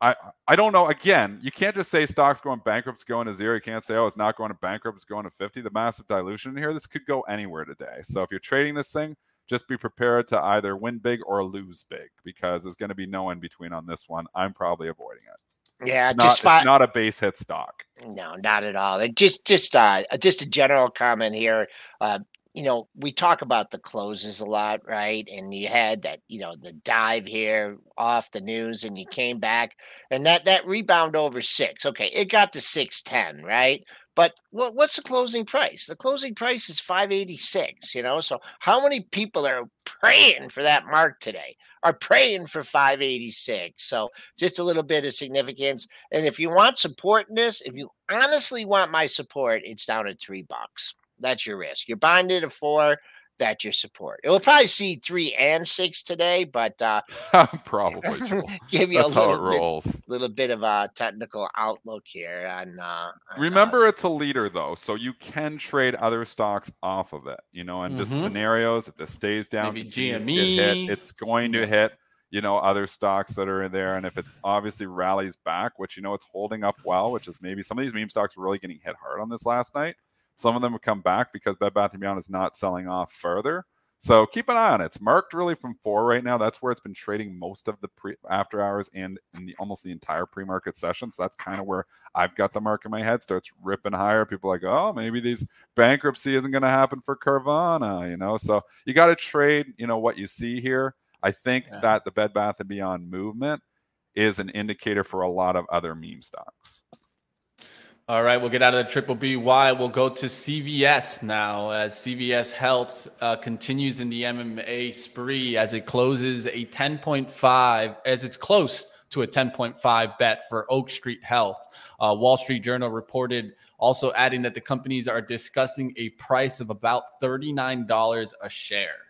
Speaker 3: I I don't know. Again, you can't just say stocks going bankrupt, it's going to zero. You can't say, oh, it's not going to bankrupt, it's going to 50. The massive dilution in here, this could go anywhere today. So if you're trading this thing, just be prepared to either win big or lose big because there's going to be no in between on this one. I'm probably avoiding it.
Speaker 2: Yeah,
Speaker 3: It's not,
Speaker 2: just
Speaker 3: it's not a base hit stock.
Speaker 2: No, not at all. And just just uh just a general comment here. Uh, you know, we talk about the closes a lot, right? And you had that, you know, the dive here off the news and you came back and that that rebound over six. Okay, it got to six ten, right? But what's the closing price? The closing price is 586, you know. So how many people are praying for that mark today? Are praying for 586. So just a little bit of significance. And if you want support in this, if you honestly want my support, it's down at 3 bucks. That's your risk. You're buying it at 4 that you support. It will probably see three and six today, but uh,
Speaker 3: probably
Speaker 2: give you
Speaker 3: That's
Speaker 2: a little bit,
Speaker 3: rolls.
Speaker 2: little bit of a technical outlook here. On, uh, uh
Speaker 3: remember, uh, it's a leader though, so you can trade other stocks off of it. You know, and mm-hmm.
Speaker 1: just
Speaker 3: scenarios if this stays down,
Speaker 1: Maybe
Speaker 3: GME. Hit, it's going to hit. You know, other stocks that are in there, and if it's obviously rallies back, which you know it's holding up well, which is maybe some of these meme stocks were really getting hit hard on this last night some of them have come back because Bed Bath and Beyond is not selling off further. So keep an eye on it. It's marked really from four right now. That's where it's been trading most of the pre after hours and in the almost the entire pre-market session. So that's kind of where I've got the mark in my head. Starts ripping higher. People are like, oh, maybe these bankruptcy isn't going to happen for Carvana, you know. So you got to trade, you know, what you see here. I think
Speaker 1: Yeah.
Speaker 3: that the Bed Bath and Beyond movement is an indicator for a lot of other meme stocks.
Speaker 1: All right, we'll get out of the triple BY. We'll go to CVS now as CVS Health uh, continues in the M&A spree as it closes a 10.5, as it's close to a 10.5 bet for Oak Street Health. Uh, Wall Street Journal reported also adding that the companies are discussing a price of about $39 a share.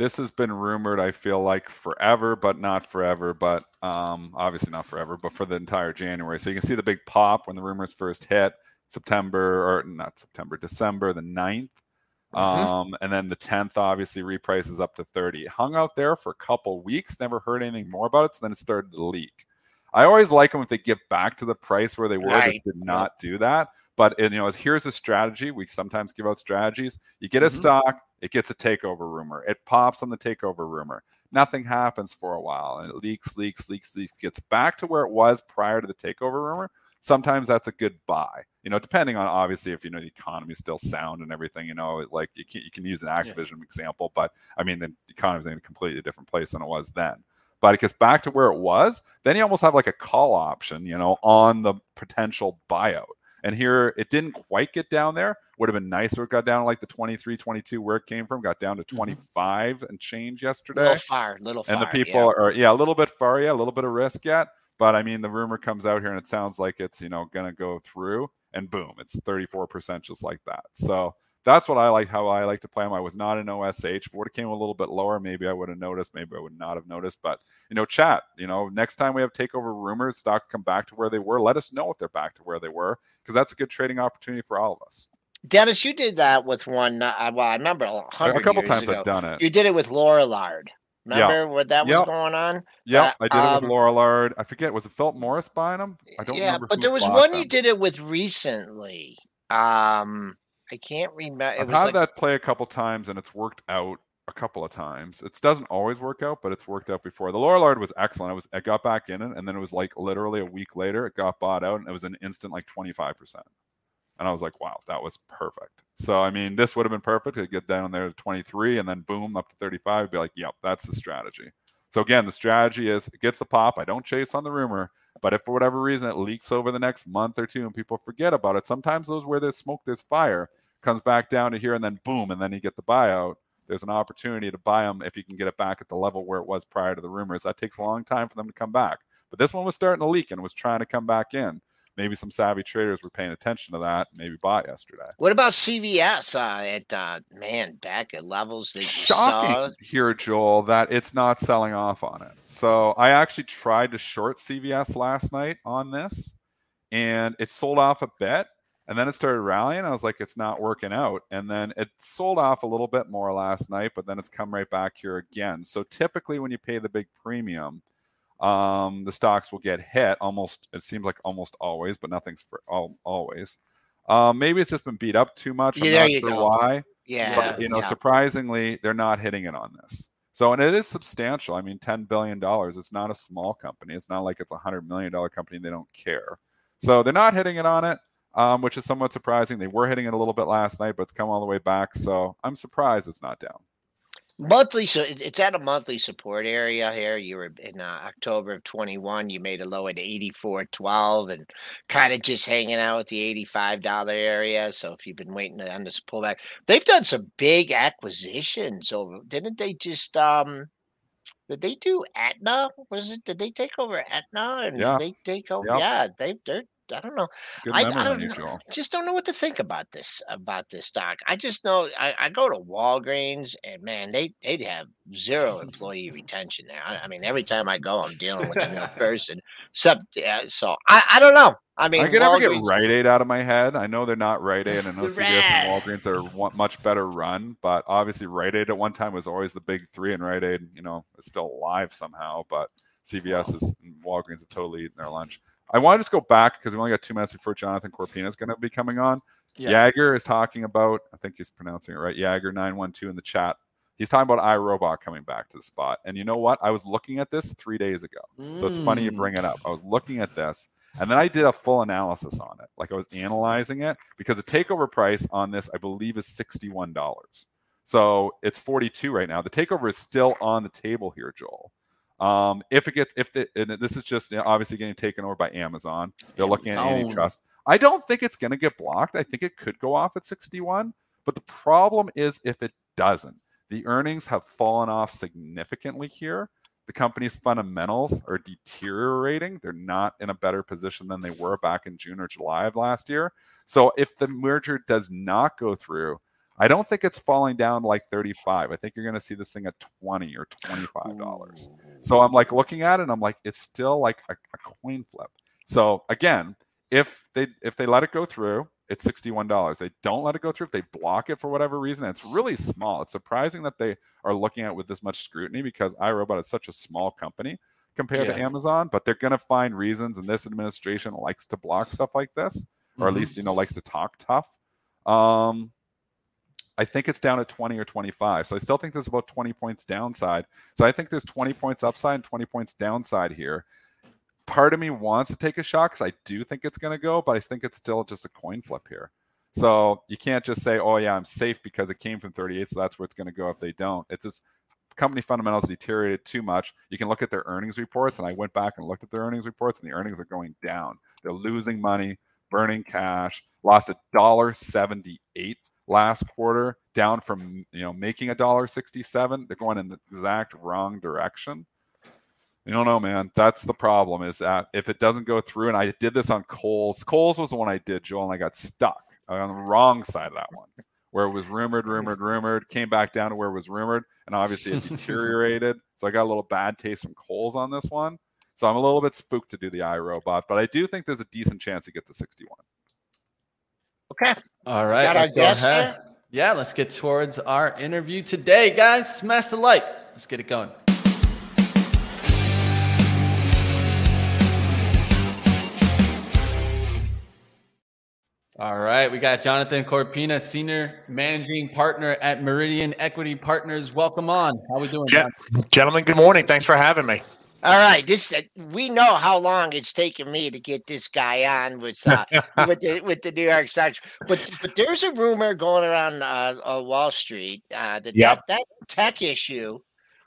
Speaker 3: This has been rumored i feel like forever but not forever but um obviously not forever but for the entire january. So you can see the big pop when the rumors first hit september or not september december the 9th
Speaker 2: Mhm.
Speaker 3: um and then the 10th obviously reprices up to 30 it hung out there for a couple weeks never heard anything more about it so then it started to leak. I always like them if they get back to the price where they were
Speaker 2: Right.
Speaker 3: did not do that but you know here's a strategy we sometimes give out strategies you get a
Speaker 1: Mhm.
Speaker 3: stock it gets a takeover rumor. It pops on the takeover rumor. Nothing happens for a while and it leaks, leaks, leaks, leaks, gets back to where it was prior to the takeover rumor. Sometimes that's a good buy, you know, depending on obviously if you know the economy is still sound and everything, you know, like you can, you can use an Activision example, but I mean, the economy's in a completely different place than it was then. But it gets back to where it was, then you almost have like a call option, you know, on the potential buyout. And here it didn't quite get down there. Would have been nicer. If it got down like the 23, 22 where it came from. Got down to
Speaker 1: Mhm.
Speaker 3: 25 and change yesterday.
Speaker 2: Little far, little far.
Speaker 3: and the people
Speaker 2: yeah.
Speaker 3: are yeah a little bit far yeah a little bit of risk yet but i mean the rumor comes out here and it sounds like it's you know gonna go through and boom it's 34% just like that so that's what i like how i like to play them i was not an osh if it would have came a little bit lower maybe i would have noticed maybe i would not have noticed but you know chat you know next time we have takeover rumors stocks come back to where they were let us know if they're back to where they were because that's a good trading opportunity for all of us
Speaker 2: Dennis, you did that with one. Uh, well, I remember a
Speaker 3: a couple times
Speaker 2: ago.
Speaker 3: i've done it
Speaker 2: You did it with Lorillard.
Speaker 3: Yeah.
Speaker 2: Remember what that was going on?
Speaker 3: yeah
Speaker 2: that,
Speaker 3: i did it
Speaker 2: um,
Speaker 3: with Lorillard i forget was it philip morris buying them i don't
Speaker 2: yeah, but there was one
Speaker 3: them.
Speaker 2: you did it with recently. Um, I can't remember.
Speaker 3: I've
Speaker 2: was
Speaker 3: had
Speaker 2: like
Speaker 3: that play a couple times and it's worked out a couple of times. It doesn't always work out, but it's worked out before. The Lorillard was excellent. I was I got back in it and then it was like literally a week later it got bought out and it was an instant like 25%. And I was like, wow, that was perfect. So I mean, this would have been perfect. It'd get down there to 23 and then boom up to 35. I'd be like, yep, that's the strategy. So again, the strategy is it gets the pop. I don't chase on the rumor. But if for whatever reason it leaks over the next month or two and people forget about it, sometimes those where there's smoke, there's fire comes back down to here and then boom, and then you get the buyout. There's an opportunity to buy them if you can get it back at the level where it was prior to the rumors. That takes a long time for them to come back. But this one was starting to leak and was trying to come back in. Maybe some savvy traders were paying attention to that. Maybe bought yesterday.
Speaker 2: what about CVS uh, at uh, man back at levels that you saw?
Speaker 3: Shocking here, Joel, that it's not selling off on it. So I actually tried to short CVS last night on this, and it sold off a bit, and then it started rallying. I was like, it's not working out, and then it sold off a little bit more last night, but then it's come right back here again. So typically, when you pay the big premium, um, the stocks will get hit almost. It seems like almost always, but nothing's for all, always. Um, maybe it's just been beat up too much. I'm
Speaker 2: Yeah,
Speaker 3: not
Speaker 2: you
Speaker 3: sure
Speaker 2: go.
Speaker 3: why
Speaker 2: Yeah,
Speaker 3: but you know
Speaker 2: yeah.
Speaker 3: surprisingly they're not hitting it on this so and it is substantial i mean 10 billion dollars it's not a small company it's not like it's a 100 million dollar company they don't care so they're not hitting it on it um, which is somewhat surprising they were hitting it a little bit last night but it's come all the way back so i'm surprised it's not down
Speaker 2: monthly. So it's at a monthly support area here. You were in uh, October of 21. You made a low at 84.12 and kind of just hanging out at the $85 area. So if you've been waiting on this pullback, they've done some big acquisitions over. Didn't they just um? Did they do Aetna? Was it? Did they take over Aetna? And
Speaker 3: Yeah.
Speaker 2: they take over?
Speaker 3: Yep.
Speaker 2: Yeah, they they're. I don't know.
Speaker 3: good
Speaker 2: I- I don't know. just don't know what to think about this about this stock. I just know I, I go to Walgreens and man, they they'd have zero employee retention there. I, I mean, every time I go, I'm dealing with a new person. So, yeah, so I, I don't know. I mean,
Speaker 3: I can never get
Speaker 2: Walgreens-
Speaker 3: Rite Aid out of my head. I know they're not Rite Aid, and I know CVS and Walgreens are one, much better run, but obviously Rite Aid at one time was always the big three, and Rite Aid, you know, is still alive somehow, but CVS is and Walgreens have totally eaten their lunch. I want to just go back because we only got two minutes before Jonathan Corpina is going to be coming on.
Speaker 1: Yeah.
Speaker 3: Jagger is talking about, I think he's pronouncing it right, Jagger nine one two in the chat. He's talking about iRobot coming back to the spot, and you know what? I was looking at this three days ago. So it's funny you
Speaker 1: Mm.
Speaker 3: bring it up. I was looking at this and then I did a full analysis on it. Like I was analyzing it because the takeover price on this, I believe, is $61. So it's 42 right now. The takeover is still on the table here, Joel. Um, if it gets, if the, and this is just you know, obviously getting taken over by Amazon, they're looking at antitrust. I don't think it's going to get blocked. I think it could go off at 61. But the problem is if it doesn't, the earnings have fallen off significantly here the company's fundamentals are deteriorating. They're not in a better position than they were back in June or July of last year. So if the merger does not go through, I don't think it's falling down like 35. I think you're going to see this thing at 20 or 25 dollars. So I'm like looking at it and I'm like it's still like a, a coin flip. So again, if they if they let it go through, it's $61. They don't let it go through if they block it for whatever reason. It's really small. It's surprising that they are looking at it with this much scrutiny because iRobot is such a small company compared to Amazon, but they're going to find reasons and this administration likes to block stuff like this or at
Speaker 1: Mhm.
Speaker 3: least you know likes to talk tough. Um I think it's down at 20 or 25. So I still think there's about 20 points downside. So I think there's 20 points upside and 20 points downside here. Part of me wants to take a shot because I do think it's going to go, but I think it's still just a coin flip here. So you can't just say, oh, yeah, I'm safe because it came from 38. So that's where it's going to go if they don't. It's just company fundamentals deteriorated too much. You can look at their earnings reports. And I went back and looked at their earnings reports, and the earnings are going down. They're losing money. burning cash. Lost a dollar seventy-eight last quarter, down from you know making a dollar sixty-seven. They're going in the exact wrong direction. You don't know, man. That's the problem. Is that if it doesn't go through, and I did this on Kohl's. Kohl's was the one I did, Joel, and I got stuck on the wrong side of that one, where it was rumored, rumored, rumored, came back down to where it was rumored, and obviously it deteriorated. so I got a little bad taste from Kohl's on this one. So I'm a little bit spooked to do the iRobot, but I do think there's a decent chance to get to 61.
Speaker 2: Okay.
Speaker 1: All right.
Speaker 2: Got our
Speaker 1: let's go
Speaker 2: guest
Speaker 1: ahead.
Speaker 2: here?
Speaker 1: Yeah, let's get towards our interview today, guys. Smash the like. Let's get it going. All right, we got Jonathan Corpina, senior managing partner at Meridian Equity Partners. Welcome on. How we doing?
Speaker 4: Gen- gentlemen, good morning. Thanks for having me.
Speaker 2: All right, this uh, we know how long it's taken me to get this guy on with uh, with the with the New York Stocks, but but there's a rumor going around uh, uh, Wall Street uh, that,
Speaker 4: Yep.
Speaker 2: that that tech issue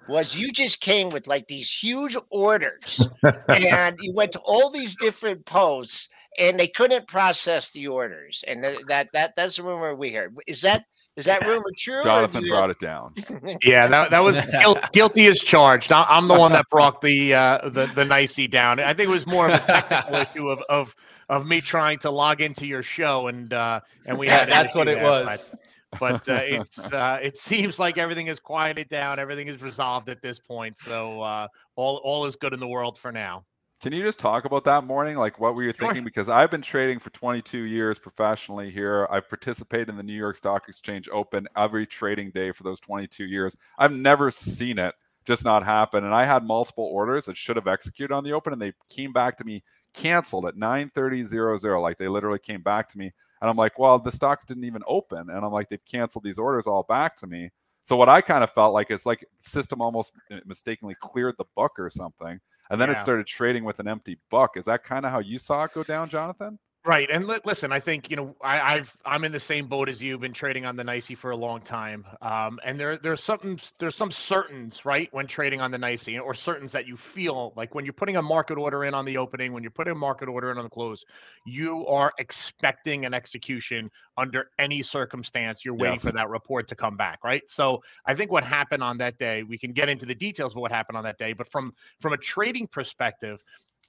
Speaker 2: was you just came with like these huge orders and you went to all these different posts and they couldn't process the orders and th- that that that's the rumor we heard. Is that is that rumor true?
Speaker 3: Jonathan
Speaker 2: you-
Speaker 3: brought it down.
Speaker 4: Yeah, that, that was guil- guilty as charged. I- I'm the one that brought the uh, the the NYSE down. I think it was more of a technical issue of of of me trying to log into your show and uh, and we had
Speaker 1: That's what it
Speaker 4: there,
Speaker 1: was.
Speaker 4: But, but uh, it's uh, it seems like everything is quieted down. Everything is resolved at this point. So uh, all all is good in the world for now.
Speaker 3: Can you just talk about that morning? Like, what were you
Speaker 4: Sure.
Speaker 3: thinking? Because I've been trading for 22 years professionally here. I've participated in the New York Stock Exchange Open every trading day for those 22 years. I've never seen it just not happen. And I had multiple orders that should have executed on the Open, and they came back to me canceled at 9:30:00. Like they literally came back to me, and I'm like, well, the stocks didn't even open, and I'm like, they've canceled these orders all back to me. So what I kind of felt like is like the system almost mistakenly cleared the book or something and then it started trading with an empty buck. Is that kind of how you saw it go down, Jonathan?
Speaker 4: Right, and li- listen, I think you know I, I've I'm in the same boat as you've Been trading on the NYSE for a long time, um, and there there's something there's some certains right when trading on the NYSE or certains that you feel like when you're putting a market order in on the opening, when you're putting a market order in on the close, you are expecting an execution under any circumstance. You're waiting
Speaker 3: Yes.
Speaker 4: for that report to come back, right? So I think what happened on that day, we can get into the details of what happened on that day, but from from a trading perspective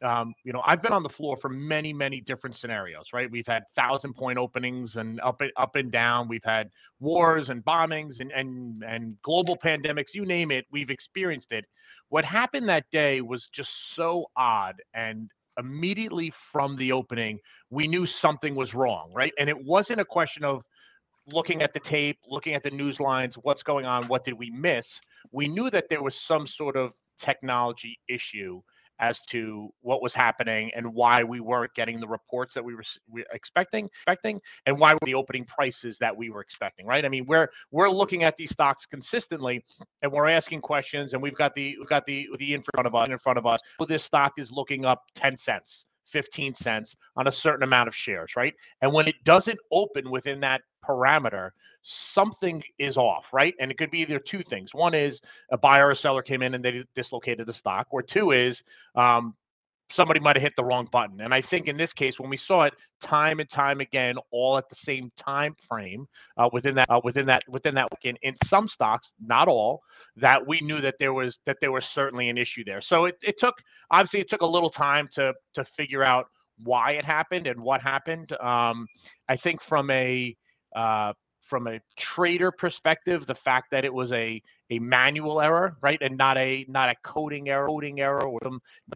Speaker 4: um, you know, I've been on the floor for many, many different scenarios, right? We've had thousand point openings and up up and down. We've had wars and bombings and and and global pandemics, you name it. We've experienced it. What happened that day was just so odd and immediately from the opening, we knew something was wrong, right? And it wasn't a question of looking at the tape, looking at the news lines, what's going on, what did we miss? We knew that there was some sort of technology issue as to what was happening and why we weren't getting the reports that we were, we expecting expecting and why were the opening prices that we were expecting right? I mean we're we're looking at these stocks consistently and we're asking questions and we've got the we've got the the in front of us in front of us. This stock is looking up 10 cents 15 cents on a certain amount of shares right? And when it doesn't open within that parameter something is off right? And it could be either two things. One is a buyer or seller came in and they dislocated the stock or two is um, somebody might have hit the wrong button. And i think in this case when we saw it time and time again all at the same time frame uh, within that uh, within that within that weekend in some stocks not all that we knew that there was that there was certainly an issue there. So it, it took obviously it took a little time to to figure out why it happened and what happened. Um, i think from a uh, from a trader perspective, the fact that it was a a manual error, right, and not a not a coding error, coding error, or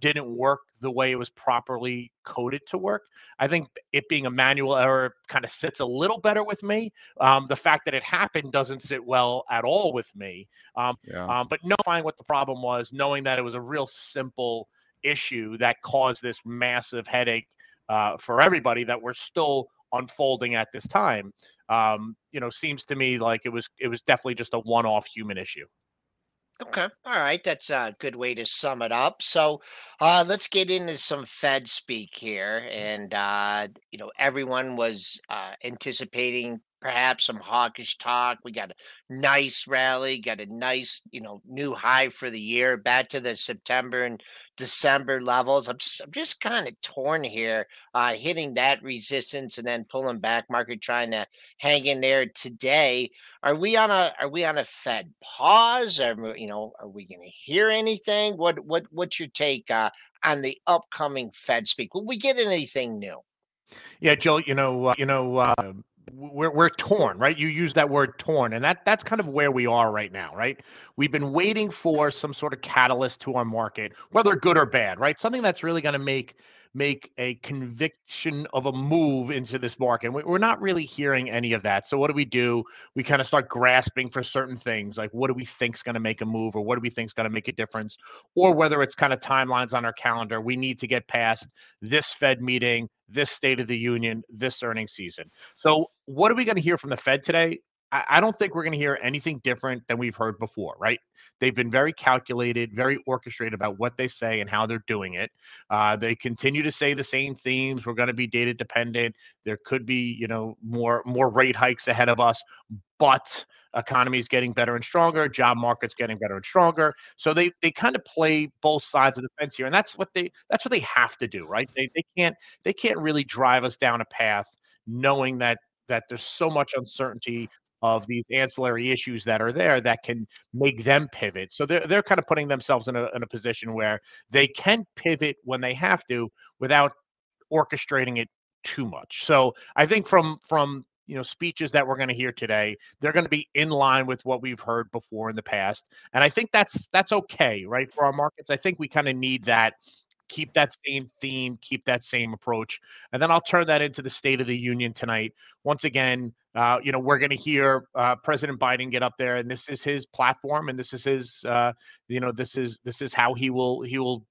Speaker 4: didn't work the way it was properly coded to work. I think it being a manual error kind of sits a little better with me. Um, the fact that it happened doesn't sit well at all with me. Um,
Speaker 3: Yeah.
Speaker 4: um, but knowing what the problem was, knowing that it was a real simple issue that caused this massive headache uh, for everybody that we're still unfolding at this time, um, you know, seems to me like it was it was definitely just a one-off human issue.
Speaker 2: Okay. All right. That's a good way to sum it up. So uh, let's get into some Fed speak here. And, uh, you know, everyone was uh, anticipating perhaps some hawkish talk. We got a nice rally, got a nice, you know, new high for the year, back to the September and December levels. I'm just I'm just kind of torn here, uh, hitting that resistance and then pulling back market, trying to hang in there today. Are we on a are we on a Fed pause? Are you know, are we gonna hear anything? What what what's your take uh, on the upcoming Fed speak? Will we get anything new?
Speaker 4: Yeah, Joe, you know, uh, you know, uh, we're we're torn, right? You use that word torn, and that that's kind of where we are right now, right? We've been waiting for some sort of catalyst to our market, whether good or bad, right? Something that's really going to make make a conviction of a move into this market. We're not really hearing any of that. So what do we do? We kind of start grasping for certain things, like what do we think is going to make a move, or what do we think is going to make a difference, or whether it's kind of timelines on our calendar. We need to get past this Fed meeting, this State of the Union, this earnings season. So what are we going to hear from the Fed today? I don't think we're going to hear anything different than we've heard before, right? They've been very calculated, very orchestrated about what they say and how they're doing it. Uh, they continue to say the same themes. We're going to be data dependent. There could be, you know, more more rate hikes ahead of us, but economy is getting better and stronger. Job market's getting better and stronger. So they they kind of play both sides of the fence here, and that's what they that's what they have to do, right? They they can't they can't really drive us down a path knowing that that there's so much uncertainty of these ancillary issues that are there that can make them pivot. So they're they're kind of putting themselves in a in a position where they can pivot when they have to without orchestrating it too much. So I think from from you know speeches that we're going to hear today they're going to be in line with what we've heard before in the past and i think that's that's okay right for our markets i think we kind of need that keep that same theme, keep that same approach. And then I'll turn that into the State of the Union tonight. Once again, uh, you know, we're going to hear uh, President Biden get up there, and this is his platform, and this is his, uh, you know, this is this is how he will he will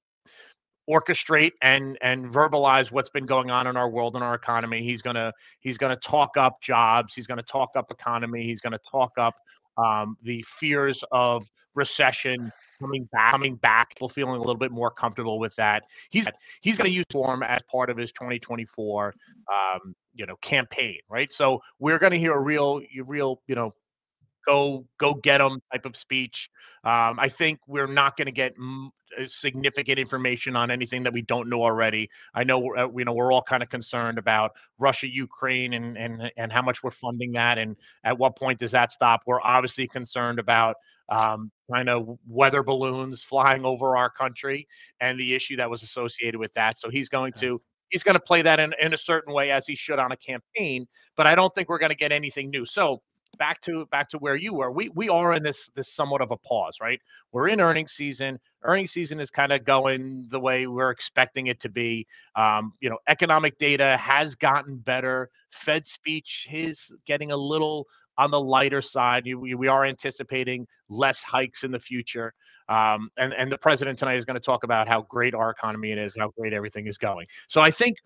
Speaker 4: orchestrate and and verbalize what's been going on in our world and our economy. He's gonna he's gonna talk up jobs. He's gonna talk up economy. He's gonna talk up um, the fears of recession coming back, coming back, people feeling a little bit more comfortable with that. He's he's going to use form as part of his 2024, um, you know, campaign, right? So we're going to hear a real, real, you know, go go get them type of speech. Um, I think we're not going to get significant information on anything that we don't know already. I know we're, uh, you know we're all kind of concerned about Russia, Ukraine, and and and how much we're funding that, and at what point does that stop? We're obviously concerned about um, kind of weather balloons flying over our country and the issue that was associated with that. So he's going to he's going to play that in, in a certain way as he should on a campaign, but I don't think we're going to get anything new. So back to back to where you were we we are in this this somewhat of a pause right? We're in earnings season earnings season is kind of going the way we're expecting it to be. Um, you know economic data has gotten better fed speech is getting a little on the lighter side we, we are anticipating less hikes in the future. Um, and and the president tonight is going to talk about how great our economy is how great everything is going. So i think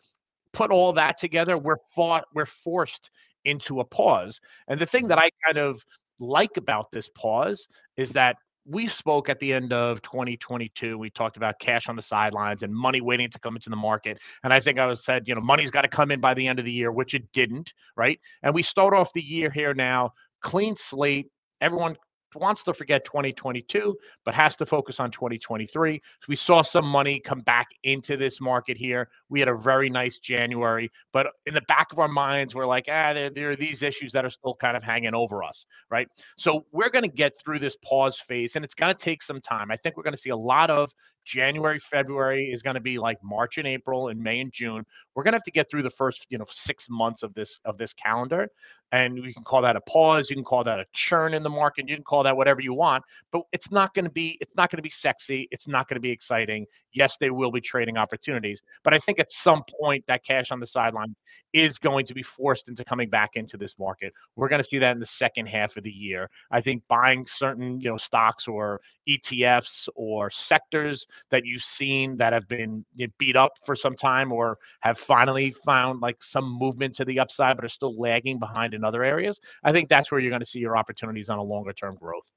Speaker 4: put all that together we're fought we're forced into a pause. And the thing that mm-hmm. I kind of like about this pause is that we spoke at the end of 2022. We talked about cash on the sidelines and money waiting to come into the market. And I think I was said, you know, money's got to come in by the end of the year, which it didn't, right? And we start off the year here now, clean slate. Everyone wants to forget 2022, but has to focus on 2023. So we saw some money come back into this market here. We had a very nice January, but in the back of our minds, we're like, ah, there, there are these issues that are still kind of hanging over us, right? So we're going to get through this pause phase, and it's going to take some time. I think we're going to see a lot of January, February is going to be like March and April and May and June. We're going to have to get through the first, you know, six months of this of this calendar, and we can call that a pause. You can call that a churn in the market. You can call that whatever you want, but it's not going to be it's not going to be sexy. It's not going to be exciting. Yes, they will be trading opportunities, but I think at some point that cash on the sideline is going to be forced into coming back into this market. We're going to see that in the second half of the year. I think buying certain you know stocks or ETFs or sectors that you've seen that have been beat up for some time or have finally found like some movement to the upside but are still lagging behind in other areas, I think that's where you're going to see your opportunities on a longer term growth.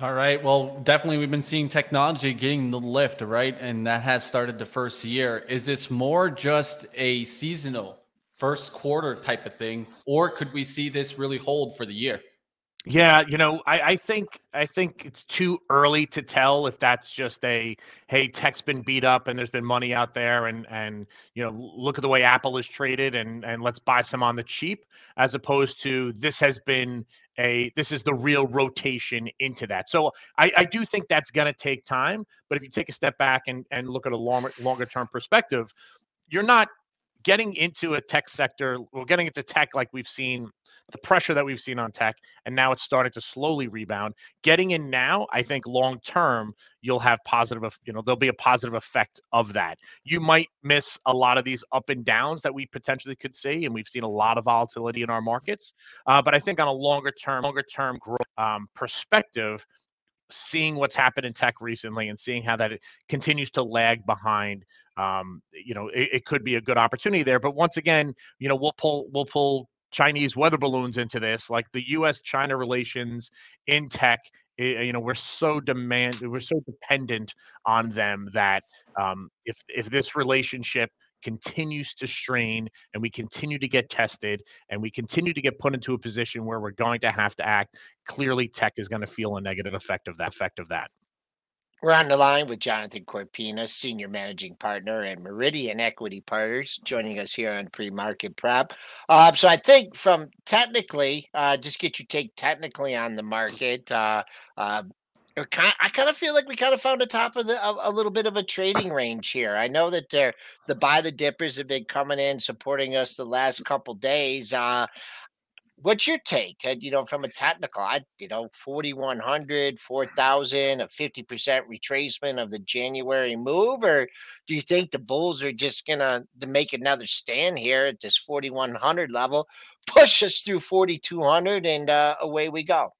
Speaker 1: All right. Well, definitely we've been seeing technology getting the lift, right? And that has started the first year. Is this more just a seasonal first quarter type of thing, or could we see this really hold for the year?
Speaker 4: Yeah, you know, I, I think I think it's too early to tell if that's just a hey, tech's been beat up and there's been money out there and and you know look at the way Apple is traded and and let's buy some on the cheap, as opposed to this has been a this is the real rotation into that. So I, I do think that's going to take time, but if you take a step back and and look at a longer longer term perspective, you're not getting into a tech sector or getting into tech like we've seen the pressure that we've seen on tech, and now it's starting to slowly rebound. Getting in now, I think long term, you'll have positive, you know, there'll be a positive effect of that. You might miss a lot of these up and downs that we potentially could see, and we've seen a lot of volatility in our markets. Uh, but I think on a longer term, longer term growth um, perspective, seeing what's happened in tech recently and seeing how that continues to lag behind um, you know it, it, could be a good opportunity there but once again you know we'll pull we'll pull Chinese weather balloons into this, like the U.S. China relations in tech. Eh, you know, we're so demand, we're so dependent on them that um, if if this relationship continues to strain and we continue to get tested and we continue to get put into a position where we're going to have to act, clearly tech is going to feel a negative effect of that effect of that.
Speaker 2: We're on the line with Jonathan Corpina, Senior Managing Partner at Meridian Equity Partners, joining us here on Pre Market Prep. Uh, so I think from technically, uh, just get your take technically on the market. Uh, uh I kind of feel like we kind of found the top of the a, a little bit of a trading range here. I know that the buy the dippers have been coming in supporting us the last couple days. Uh, what's your take? You know, from a technical, I you know, 4100, 4000, a 50% retracement of the January move, or do you think the Bulls are just gonna to make another stand here at this 4100 level, push us through 4200, and uh, away we go?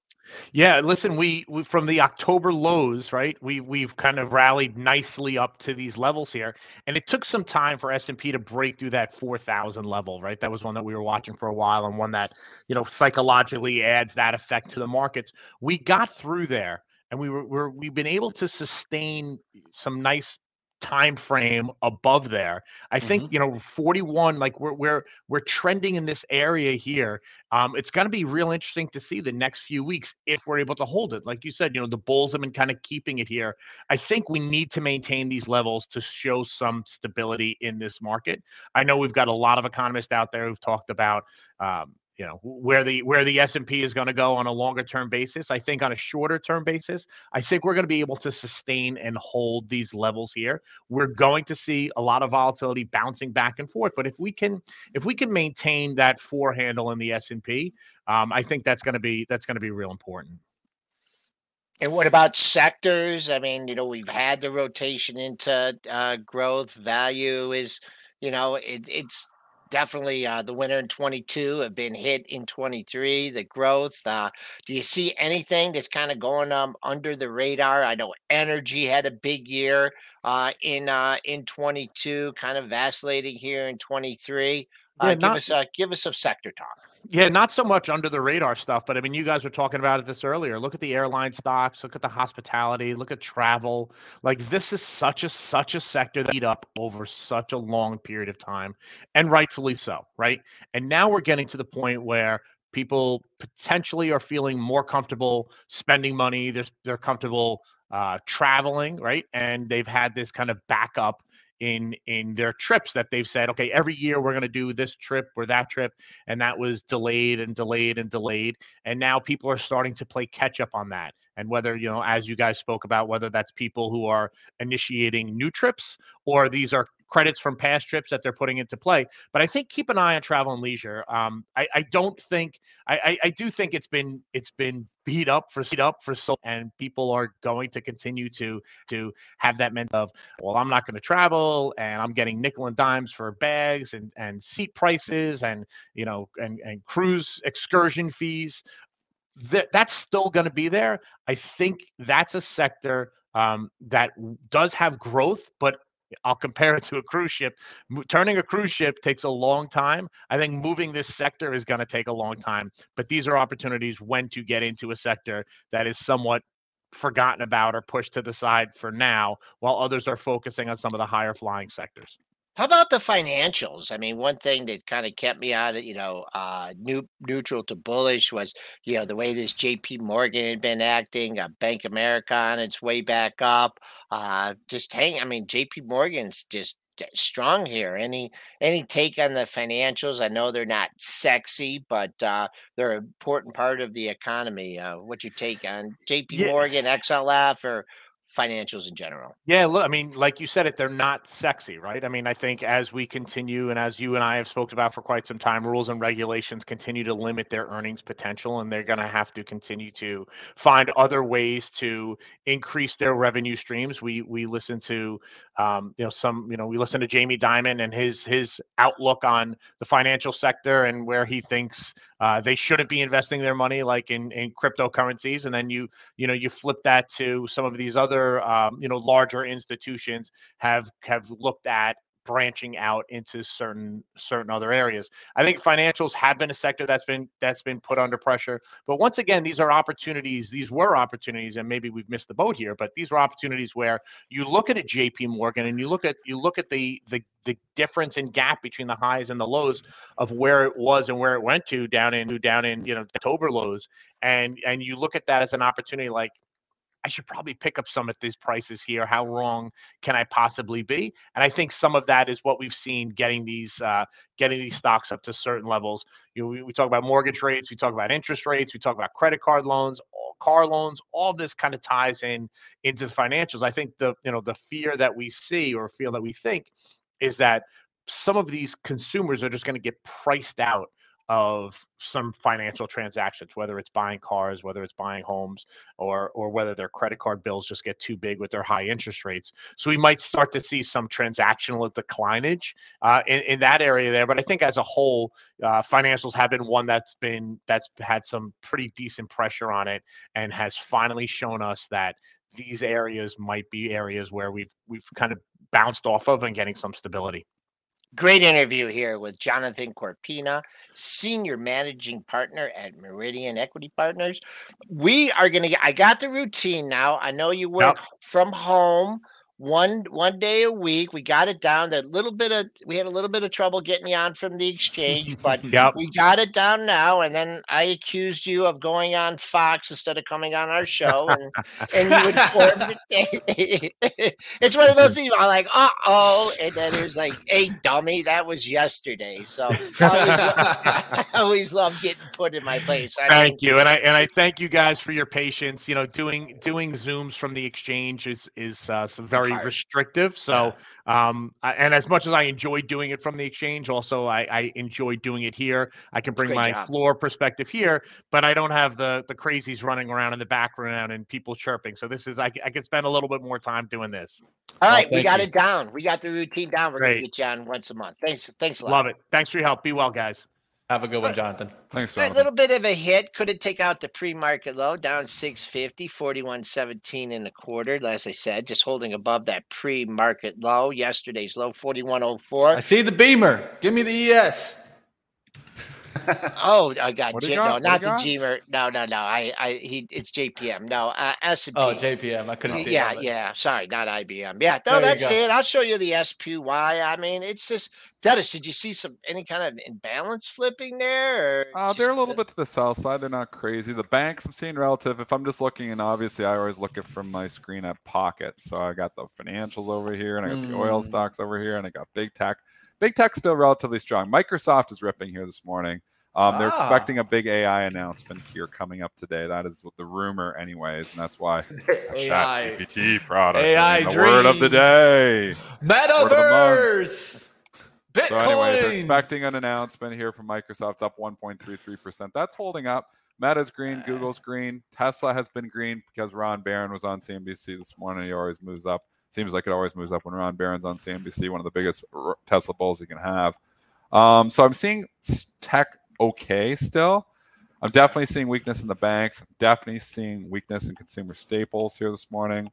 Speaker 4: Yeah, listen, we, we, from the October lows, right? We we've kind of rallied nicely up to these levels here, and it took some time for S and P to break through that four thousand level, right? That was one that we were watching for a while, and one that you know psychologically adds that effect to the markets. We got through there, and we were, we're we've been able to sustain some nice time frame above there. I think mm-hmm. you know 41 like we're we're we're trending in this area here. Um it's going to be real interesting to see the next few weeks if we're able to hold it. Like you said, you know, the bulls have been kind of keeping it here. I think we need to maintain these levels to show some stability in this market. I know we've got a lot of economists out there who've talked about um you know where the where the S&P is going to go on a longer term basis. I think on a shorter term basis, I think we're going to be able to sustain and hold these levels here. We're going to see a lot of volatility bouncing back and forth, but if we can if we can maintain that four handle in the S&P, um, I think that's going to be that's going to be real important.
Speaker 2: And what about sectors? I mean, you know, we've had the rotation into uh, growth. Value is, you know, it, it's definitely uh, the winner in 22 have been hit in 23 the growth uh, do you see anything that's kind of going um, under the radar? I know energy had a big year uh, in uh, in 22 kind of vacillating here in 23 uh, yeah, give not, us uh, give us some sector talk
Speaker 4: yeah, not so much under the radar stuff, but I mean, you guys were talking about this earlier. Look at the airline stocks, look at the hospitality, look at travel. Like this is such a such a sector that eat up over such a long period of time, and rightfully so, right? And now we're getting to the point where people potentially are feeling more comfortable spending money. They're they're comfortable uh, traveling, right? And they've had this kind of backup in in their trips that they've said okay every year we're going to do this trip or that trip and that was delayed and delayed and delayed and now people are starting to play catch up on that and whether you know as you guys spoke about whether that's people who are initiating new trips or these are credits from past trips that they're putting into play. But I think keep an eye on travel and leisure. Um, I, I don't think I, I, I do think it's been it's been beat up for beat up for so and people are going to continue to to have that meant of well I'm not going to travel and I'm getting nickel and dimes for bags and and seat prices and you know and and cruise excursion fees that that's still going to be there. I think that's a sector um, that does have growth, but I'll compare it to a cruise ship. Turning a cruise ship takes a long time. I think moving this sector is going to take a long time. But these are opportunities when to get into a sector that is somewhat forgotten about or pushed to the side for now, while others are focusing on some of the higher flying sectors.
Speaker 2: How about the financials? I mean, one thing that kind of kept me out of, you know, uh, new, neutral to bullish was, you know, the way this J.P. Morgan had been acting, uh, Bank America on its way back up. Uh, just hang. I mean, J.P. Morgan's just strong here. Any any take on the financials? I know they're not sexy, but uh, they're an important part of the economy. Uh, what's your take on J.P.
Speaker 4: Yeah.
Speaker 2: Morgan, XLF, or financials in general?
Speaker 4: Yeah, look, I mean, like you said it, they're not sexy, right? I mean, I think as we continue and as you and I have spoken about for quite some time, rules and regulations continue to limit their earnings potential, and they're going to have to continue to find other ways to increase their revenue streams. We we listen to, um, you know, some, you know, we listen to Jamie Dimon and his his outlook on the financial sector and where he thinks uh, they shouldn't be investing their money like in in cryptocurrencies, and then you you know you flip that to some of these other um, you know larger institutions have have looked at branching out into certain certain other areas. I think financials have been a sector that's been that's been put under pressure. But once again, these are opportunities. These were opportunities, and maybe we've missed the boat here. But these were opportunities where you look at a J.P. Morgan and you look at you look at the the the difference in gap between the highs and the lows of where it was and where it went to down in down in you know October lows, and and you look at that as an opportunity like I should probably pick up some at these prices here. How wrong can I possibly be? And I think some of that is what we've seen getting these uh, getting these stocks up to certain levels. You know, we, we talk about mortgage rates, we talk about interest rates, we talk about credit card loans, all, car loans. All this kind of ties in into the financials. I think the you know the fear that we see or feel that we think is that some of these consumers are just going to get priced out of some financial transactions, whether it's buying cars, whether it's buying homes, or or whether their credit card bills just get too big with their high interest rates. So we might start to see some transactional declinage uh, in, in that area there. But I think as a whole, uh, financials have been one that's been that's had some pretty decent pressure on it and has finally shown us that these areas might be areas where we've we've kind of bounced off of and getting some stability.
Speaker 2: Great interview here with Jonathan Corpina, Senior Managing Partner at Meridian Equity Partners. We are going to, I got the routine now. I know you work
Speaker 4: Yep.
Speaker 2: from home one one day a week. We got it down. That little bit of we had a little bit of trouble getting you on from the exchange, but
Speaker 4: Yep.
Speaker 2: we got it down now. And then I accused you of going on Fox instead of coming on our show, and and you informed. it's one of those things. I'm like, uh oh, and then it was like, hey, dummy, that was yesterday. So I always, always love getting put in my place. I mean,
Speaker 4: Thank you, and I and I thank you guys for your patience. You know, doing doing zooms from the exchange is is uh, some very
Speaker 2: hard.
Speaker 4: restrictive. So, um, I- and as much as I enjoy doing it from the exchange, also I, I enjoy doing it here. I can bring
Speaker 2: Great
Speaker 4: my
Speaker 2: job.
Speaker 4: floor perspective here, but I don't have the the crazies running around in the background and people chirping. So this is I can spend a little bit more time doing this.
Speaker 2: All right, we got
Speaker 1: you.
Speaker 2: it down. We got the routine down. We're gonna get you on once a month. Thanks, thanks a lot.
Speaker 4: Love it. Thanks for your help. Be well, guys.
Speaker 1: Have a good one, Jonathan.
Speaker 3: Thanks,
Speaker 2: A little bit of a hit. Could it take out the pre-market low down 650, 41.17 in the quarter? As I said, just holding above that pre-market low. Yesterday's low, 41.04.
Speaker 1: I see the beamer. Give me the ES.
Speaker 2: Oh, I got
Speaker 3: What do you
Speaker 2: J-
Speaker 3: got?
Speaker 2: no,
Speaker 3: What
Speaker 2: not the
Speaker 3: got?
Speaker 2: Gmer. No, no, no. I, I, he, it's JPM. No, uh, S&P.
Speaker 1: Oh, JPM. I couldn't see. it
Speaker 2: Yeah,
Speaker 1: on
Speaker 2: yeah. Sorry, not IBM. Yeah, no,
Speaker 1: you
Speaker 2: that's it. I'll show you the SPY. I mean, it's just Dennis. Did you see some any kind of imbalance flipping there? Or
Speaker 3: Uh, they're a
Speaker 2: just,
Speaker 3: little bit to the south side. They're not crazy. The banks I'm seeing relative. If I'm just looking, and obviously I always look at from my screen at pockets. So I got the financials over here, and I got the oil
Speaker 1: Mm.
Speaker 3: stocks over here, and I got big tech. Big tech's still relatively strong. Microsoft is ripping here this morning. Um, they're
Speaker 1: Ah.
Speaker 3: expecting a big AI announcement here coming up today. That is the rumor, anyways, and that's why
Speaker 1: AI.
Speaker 3: Product.
Speaker 1: AI
Speaker 3: is the word of the day.
Speaker 1: Metaverse. Bitcoin.
Speaker 3: So, anyways, they're expecting an announcement here from Microsoft. It's up 1.33%. That's holding up. Meta's green,
Speaker 1: Uh.
Speaker 3: Google's green, Tesla has been green because Ron Baron was on CNBC this morning. He always moves up. Seems like it always moves up when Ron Baron's on CNBC, one of the biggest Tesla bulls you can have. Um, so I'm seeing tech okay still. I'm definitely seeing weakness in the banks. definitely seeing weakness in consumer staples here this morning.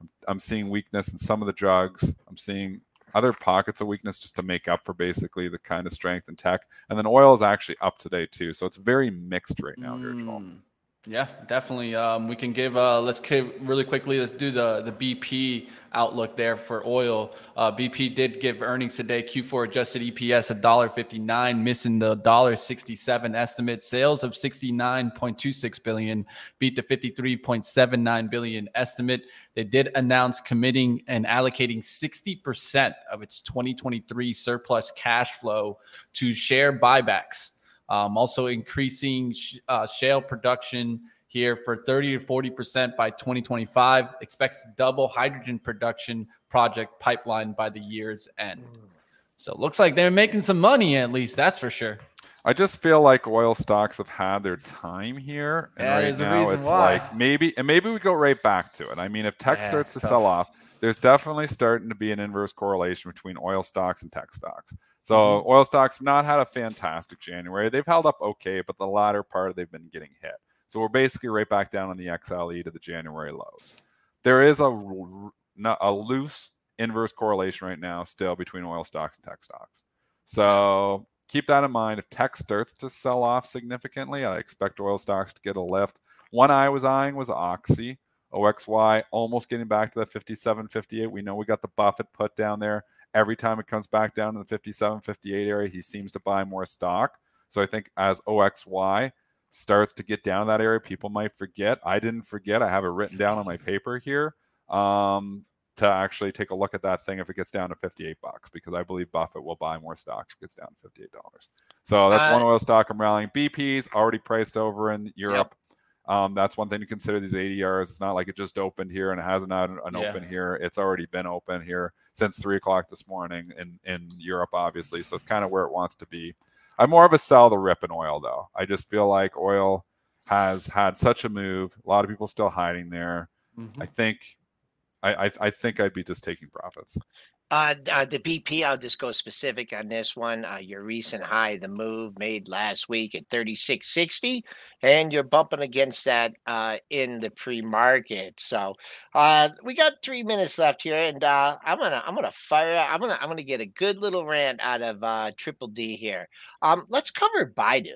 Speaker 3: I'm, I'm seeing weakness in some of the drugs. I'm seeing other pockets of weakness just to make up for basically the kind of strength in tech. And then oil is actually up today too. So it's very mixed right now here, Joel.
Speaker 1: Yeah, definitely. Um, we can give. Uh, let's give really quickly. Let's do the the BP outlook there for oil. Uh, BP did give earnings today. Q4 adjusted EPS $1.59, missing the $1.67 estimate. Sales of 69.26 billion, beat the 53.79 billion estimate. They did announce committing and allocating 60% of its 2023 surplus cash flow to share buybacks. Um, also increasing sh- uh, shale production here for 30 to 40% by 2025. Expects to double hydrogen production project pipeline by the year's end. So it looks like they're making some money at least, that's for sure.
Speaker 3: I just feel like oil stocks have had their time here, and
Speaker 1: Yeah,
Speaker 3: right now it's
Speaker 1: why.
Speaker 3: like maybe, and maybe we go right back to it. I mean, if tech
Speaker 1: Yeah,
Speaker 3: starts to
Speaker 1: it's
Speaker 3: sell off, there's definitely starting to be an inverse correlation between oil stocks and tech stocks. So
Speaker 1: Mm-hmm.
Speaker 3: oil stocks have not had a fantastic January. They've held up okay, but the latter part they've been getting hit. So we're basically right back down on the XLE to the January lows. There is a a loose inverse correlation right now still between oil stocks and tech stocks. So keep that in mind. If tech starts to sell off significantly, I expect oil stocks to get a lift. One I was eyeing was Oxy. OXY almost getting back to the 57, 58. We know we got the Buffett put down there. Every time it comes back down to the 57, 58 area, he seems to buy more stock. So I think as OXY starts to get down that area, people might forget. I didn't forget. I have it written down on my paper here um, to actually take a look at that thing if it gets down to 58 bucks because I believe Buffett will buy more stocks if it gets down to $58. So that's
Speaker 2: Uh,
Speaker 3: one oil stock I'm rallying. BP's already priced over in Europe. Um, that's one thing to consider. These ADRs. It's not like it just opened here and it hasn't had an
Speaker 1: Yeah.
Speaker 3: open here. It's already been open here since three o'clock this morning in in Europe, obviously. So it's kind of where it wants to be. I'm more of a sell the rip in oil, though. I just feel like oil has had such a move. A lot of people still hiding there.
Speaker 1: Mhm.
Speaker 3: I think, I, I I think I'd be just taking profits.
Speaker 2: Uh, uh, the BP, I'll just go specific on this one. Uh, your recent high, the move made last week at 36.60, and you're bumping against that uh, in the pre-market. So uh, we got three minutes left here, and uh, I'm gonna I'm gonna fire. I'm gonna I'm gonna get a good little rant out of uh, Triple D here. Um, let's cover Baidu.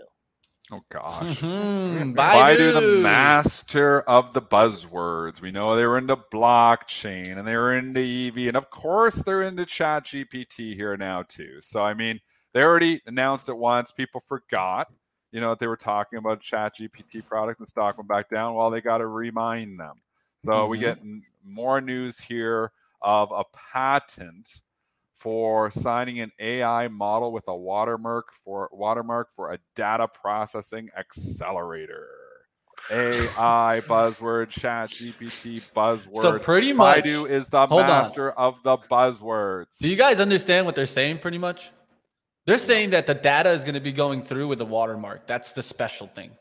Speaker 3: Oh gosh.
Speaker 1: Mhm.
Speaker 3: Baidu, the master of the buzzwords. We know they were into blockchain and they were into EV, and of course they're into Chat GPT here now too. So I mean, they already announced it once. People forgot, you know, that they were talking about Chat GPT product, and the stock went back down. Well, they got to remind them. So we
Speaker 1: Mhm.
Speaker 3: get more news here of a patent for signing an AI model with a watermark for watermark for a data processing accelerator. AI buzzword, chat GPT buzzword.
Speaker 1: So pretty much,
Speaker 3: Baidu is the
Speaker 1: Hold on.
Speaker 3: master of the buzzwords.
Speaker 1: do you guys understand what they're saying pretty much? They're saying that the data is going to be going through with the watermark. That's the special thing.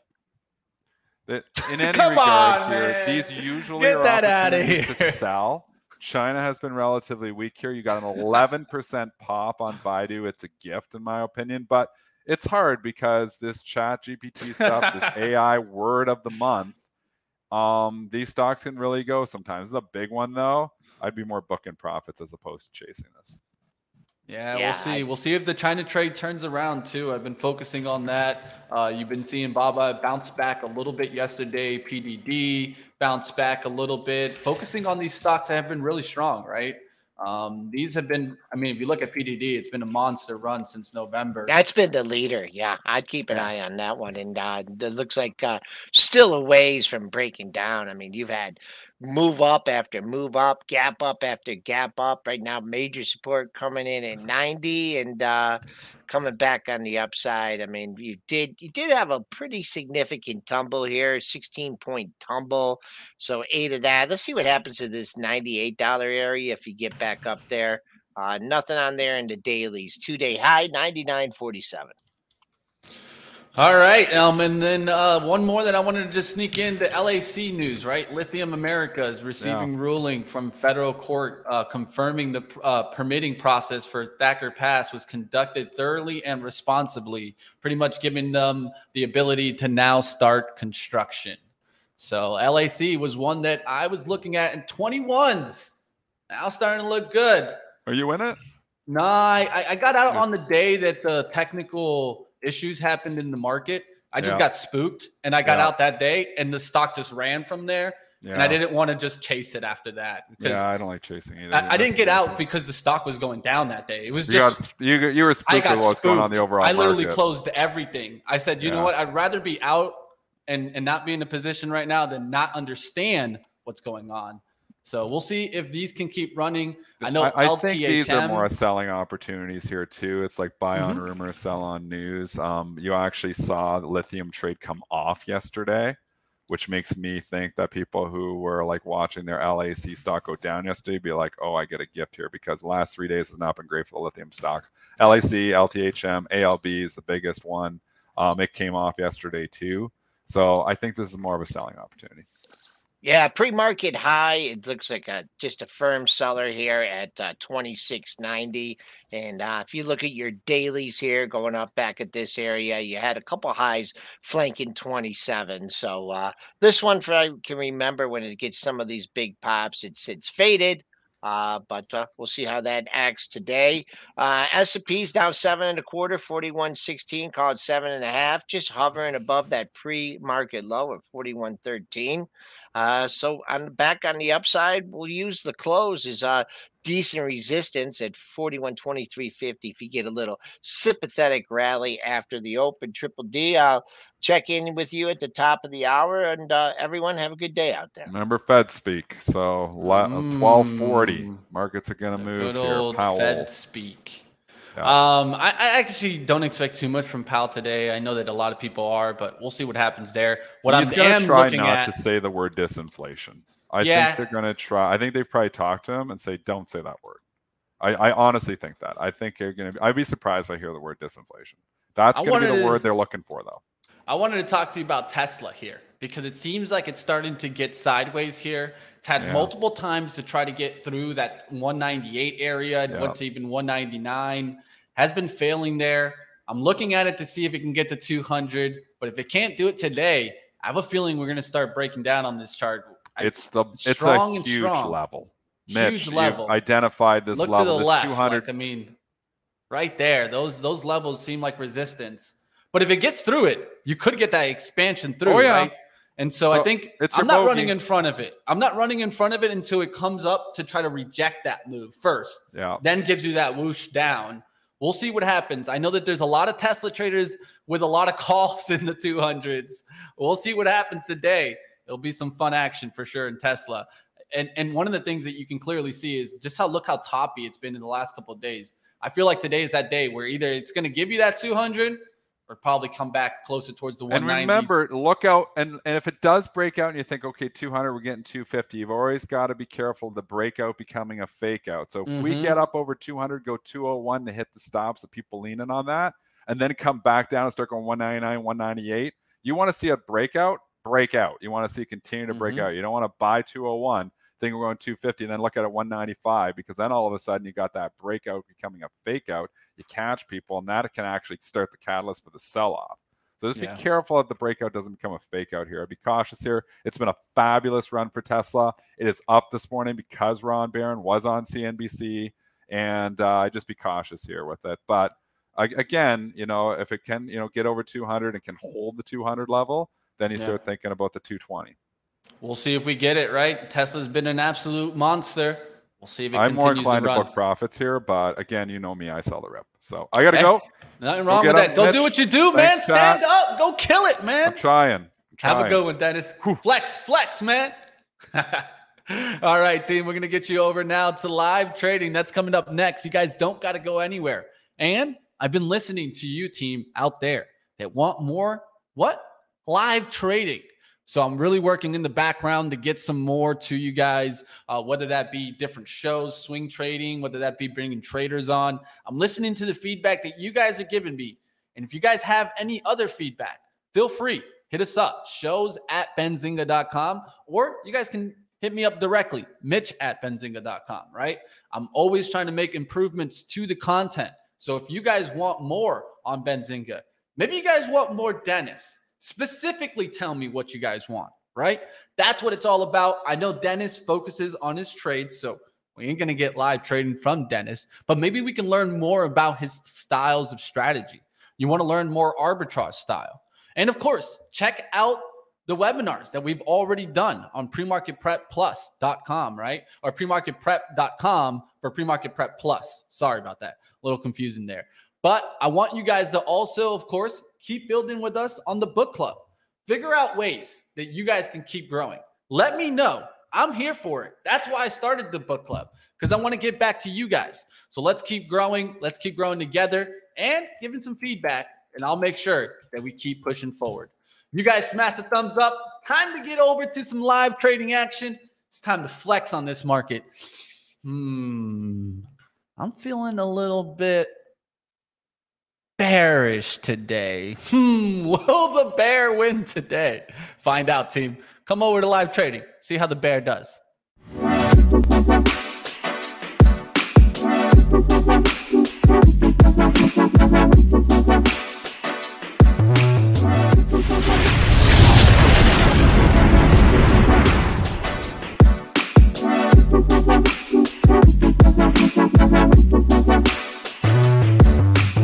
Speaker 3: That in any
Speaker 1: Come
Speaker 3: regard
Speaker 1: on,
Speaker 3: here,
Speaker 1: man.
Speaker 3: these usually
Speaker 1: Get
Speaker 3: are
Speaker 1: that
Speaker 3: opportunities to sell. China has been relatively weak here. You got an 11% pop on Baidu. It's a gift, in my opinion, but it's hard because this Chat GPT stuff, this AI word of the month, um, these stocks can really go sometimes. This is a big one though. I'd be more booking profits as opposed to chasing this.
Speaker 1: Yeah,
Speaker 2: Yeah,
Speaker 1: we'll see.
Speaker 2: I-
Speaker 1: We'll see if the China trade turns around too. I've been focusing on that. Uh, you've been seeing Baba bounce back a little bit yesterday. PDD bounce back a little bit. Focusing on these stocks that have been really strong, right? Um, these have been. I mean, if you look at PDD, it's been a monster run since November.
Speaker 2: That's been the leader. Yeah, I'd keep an
Speaker 1: Yeah.
Speaker 2: eye on that one. And uh, it looks like uh, still a ways from breaking down. I mean, you've had move up after move up, gap up after gap up. Right now, major support coming in at 90 and uh, coming back on the upside. I mean, you did you did have a pretty significant tumble here, 16 point tumble. So eight of that. Let's see what happens to this $98 area if you get back up there. Uh, nothing on there in the dailies. Two day high, 99.47.
Speaker 1: All right, um, and then uh, one more that I wanted to just sneak in the LAC news, right? Lithium America is receiving ruling from federal court uh, confirming the uh, permitting process for Thacker Pass was conducted thoroughly and responsibly, pretty much giving them the ability to now start construction. So LAC was one that I was looking at in 21s. Now starting to look good.
Speaker 3: Are you in it?
Speaker 1: No, I, I- I got out
Speaker 3: Yeah.
Speaker 1: on the day that the technical issues happened in the market. I just
Speaker 3: Yeah.
Speaker 1: got spooked and I got
Speaker 3: Yeah.
Speaker 1: out that day and the stock just ran from there.
Speaker 3: Yeah.
Speaker 1: And I didn't want to just chase it after that
Speaker 3: Yeah, I don't like chasing either.
Speaker 1: I, I didn't get out because the stock was going down that day. It was
Speaker 3: You
Speaker 1: just
Speaker 3: sp- you, you were
Speaker 1: I
Speaker 3: spooked
Speaker 1: got
Speaker 3: with what's going on the overall
Speaker 1: I literally
Speaker 3: market.
Speaker 1: closed everything. I said, you know what? I'd rather be out and and not be in a position right now than not understand what's going on. So we'll see if these can keep running. I know
Speaker 3: I, I think these are more selling opportunities here too. It's like buy on
Speaker 1: Mhm.
Speaker 3: rumor, sell on news. Um, you actually saw the lithium trade come off yesterday, which makes me think that people who were like watching their LAC stock go down yesterday be like, "Oh, I get a gift here," because the last three days has not been great for the lithium stocks. LAC, LTHM, ALB is the biggest one. Um, it came off yesterday too, so I think this is more of a selling opportunity.
Speaker 2: Yeah, pre-market high. It looks like a just a firm seller here at uh, twenty six ninety. And uh, if you look at your dailies here, going up back at this area, you had a couple highs flanking twenty seven. So uh, this one, for I can remember when it gets some of these big pops, it's it's faded. Uh, but uh, we'll see how that acts today. Uh, S&P's down seven and a quarter, 41.16, call it seven and a half, just hovering above that pre-market low of 41.13. Uh, so on back on the upside, we'll use the close as uh decent resistance at 41.23.50 if you get a little sympathetic rally after the open. Triple D, I'll check in with you at the top of the hour, and uh, everyone have a good day out there.
Speaker 3: Remember Fed speak. So la- 1240
Speaker 1: Mm.
Speaker 3: markets are going to
Speaker 1: The
Speaker 3: move
Speaker 1: good
Speaker 3: here.
Speaker 1: old
Speaker 3: Powell.
Speaker 1: Fed speak.
Speaker 3: Yeah.
Speaker 1: Um, I, I actually don't expect too much from Powell today. I know that a lot of people are, but we'll see what happens there. What
Speaker 3: He's
Speaker 1: I'm
Speaker 3: going
Speaker 1: am
Speaker 3: to try
Speaker 1: looking
Speaker 3: not
Speaker 1: at,
Speaker 3: to say the word disinflation. I
Speaker 1: Yeah.
Speaker 3: think they're going to try. I think they've probably talked to him and say, "Don't say that word." I, I honestly think that. I think they're going to. I'd be surprised if I hear the word disinflation. That's
Speaker 1: I
Speaker 3: to be the
Speaker 1: to-
Speaker 3: word they're looking for, though.
Speaker 1: I wanted to talk to you about Tesla here because it seems like it's starting to get sideways here. It's had
Speaker 3: Yeah.
Speaker 1: multiple times to try to get through that 198 area and
Speaker 3: Yeah.
Speaker 1: went to even 199. Has been failing there. I'm looking at it to see if it can get to 200, but if it can't do it today, I have a feeling we're going to start breaking down on this chart.
Speaker 3: It's the. It's a huge
Speaker 1: strong.
Speaker 3: level.
Speaker 1: Huge
Speaker 3: Mitch, you've
Speaker 1: level.
Speaker 3: identified this
Speaker 1: look
Speaker 3: level.
Speaker 1: to the left.
Speaker 3: 200.
Speaker 1: Like, I mean, right there. Those those levels seem like resistance. But if it gets through it, you could get that expansion through,
Speaker 3: Oh, yeah.
Speaker 1: right? And so, I think
Speaker 3: it's
Speaker 1: I'm not running in front of it. I'm not running in front of it until it comes up to try to reject that move first.
Speaker 3: yeah.
Speaker 1: Then gives you that whoosh down. We'll see what happens. I know that there's a lot of Tesla traders with a lot of calls in the 200s. We'll see what happens today. It'll be some fun action for sure in Tesla. And and one of the things that you can clearly see is just how look how toppy it's been in the last couple of days. I feel like today is that day where either it's going to give you that 200 or probably come back closer towards the 190s.
Speaker 3: And remember, look out, and, and if it does break out and you think, okay, 200, we're getting 250, you've always got to be careful of the breakout becoming a fake out. So if we
Speaker 1: Mhm.
Speaker 3: get up over 200, go 201 to hit the stops, the people leaning on that, and then come back down and start going 199, 198, you want to see a breakout, break out. You want to see continue to break
Speaker 1: Mhm.
Speaker 3: out. You don't want to buy 201, think we're going 250, and then look at it 195, because then all of a sudden you got that breakout becoming a fake out. You catch people, and that can actually start the catalyst for the sell off. So just
Speaker 1: Yeah.
Speaker 3: be careful that the breakout doesn't become a fake out here. I'd Be cautious here. It's been a fabulous run for Tesla. It is up this morning because Ron Baron was on CNBC, and uh, just be cautious here with it. But again, you know, if it can, you know, get over 200 and can hold the 200 level, then you
Speaker 1: Yeah.
Speaker 3: start thinking about the 220.
Speaker 1: We'll see if we get it right. Tesla's been an absolute monster. We'll see if it
Speaker 3: I'm more inclined
Speaker 1: to
Speaker 3: to book profits here, but again, you know me, I sell the rip. So I got to eh,
Speaker 1: Hey,
Speaker 3: go.
Speaker 1: Nothing wrong with
Speaker 3: up,
Speaker 1: that. Go do what you do, man. Stand
Speaker 3: Pat.
Speaker 1: up. Go kill it, man.
Speaker 3: I'm trying. I'm
Speaker 1: Have a good one, Dennis. Flex, flex, man. All right, team. We're gonna get you over now to live trading. That's coming up next. You guys don't got to go anywhere. And I've been listening to you, team, out there that want more what live trading. So I'm really working in the background to get some more to you guys, uh, whether that be different shows, swing trading, whether that be bringing traders on. I'm listening to the feedback that you guys are giving me. And if you guys have any other feedback, feel free, hit us up, shows at benzinga.com, or you guys can hit me up directly, mitch at benzinga.com, right? I'm always trying to make improvements to the content. So if you guys want more on Benzinga, maybe you guys want more Dennis, specifically tell me what you guys want, right? That's what it's all about. I know Dennis focuses on his trades, so we ain't gonna get live trading from Dennis, but maybe we can learn more about his styles of strategy. You want to learn more arbitrage style. And of course, check out the webinars that we've already done on premarketprepplus.com, right? Or premarketprep.com for premarket prep plus. Sorry about that. A little confusing there. But I want you guys to also, of course, keep building with us on the book club. Figure out ways that you guys can keep growing. Let me know. I'm here for it. That's why I started the book club because I want to get back to you guys. So let's keep growing. Let's keep growing together and giving some feedback. And I'll make sure that we keep pushing forward. You guys smash the thumbs up. Time to get over to some live trading action. It's time to flex on this market. Hmm. I'm feeling a little bit bearish today. Hmm, will the bear win today? Find out, team. Come over to live trading, see how the bear does.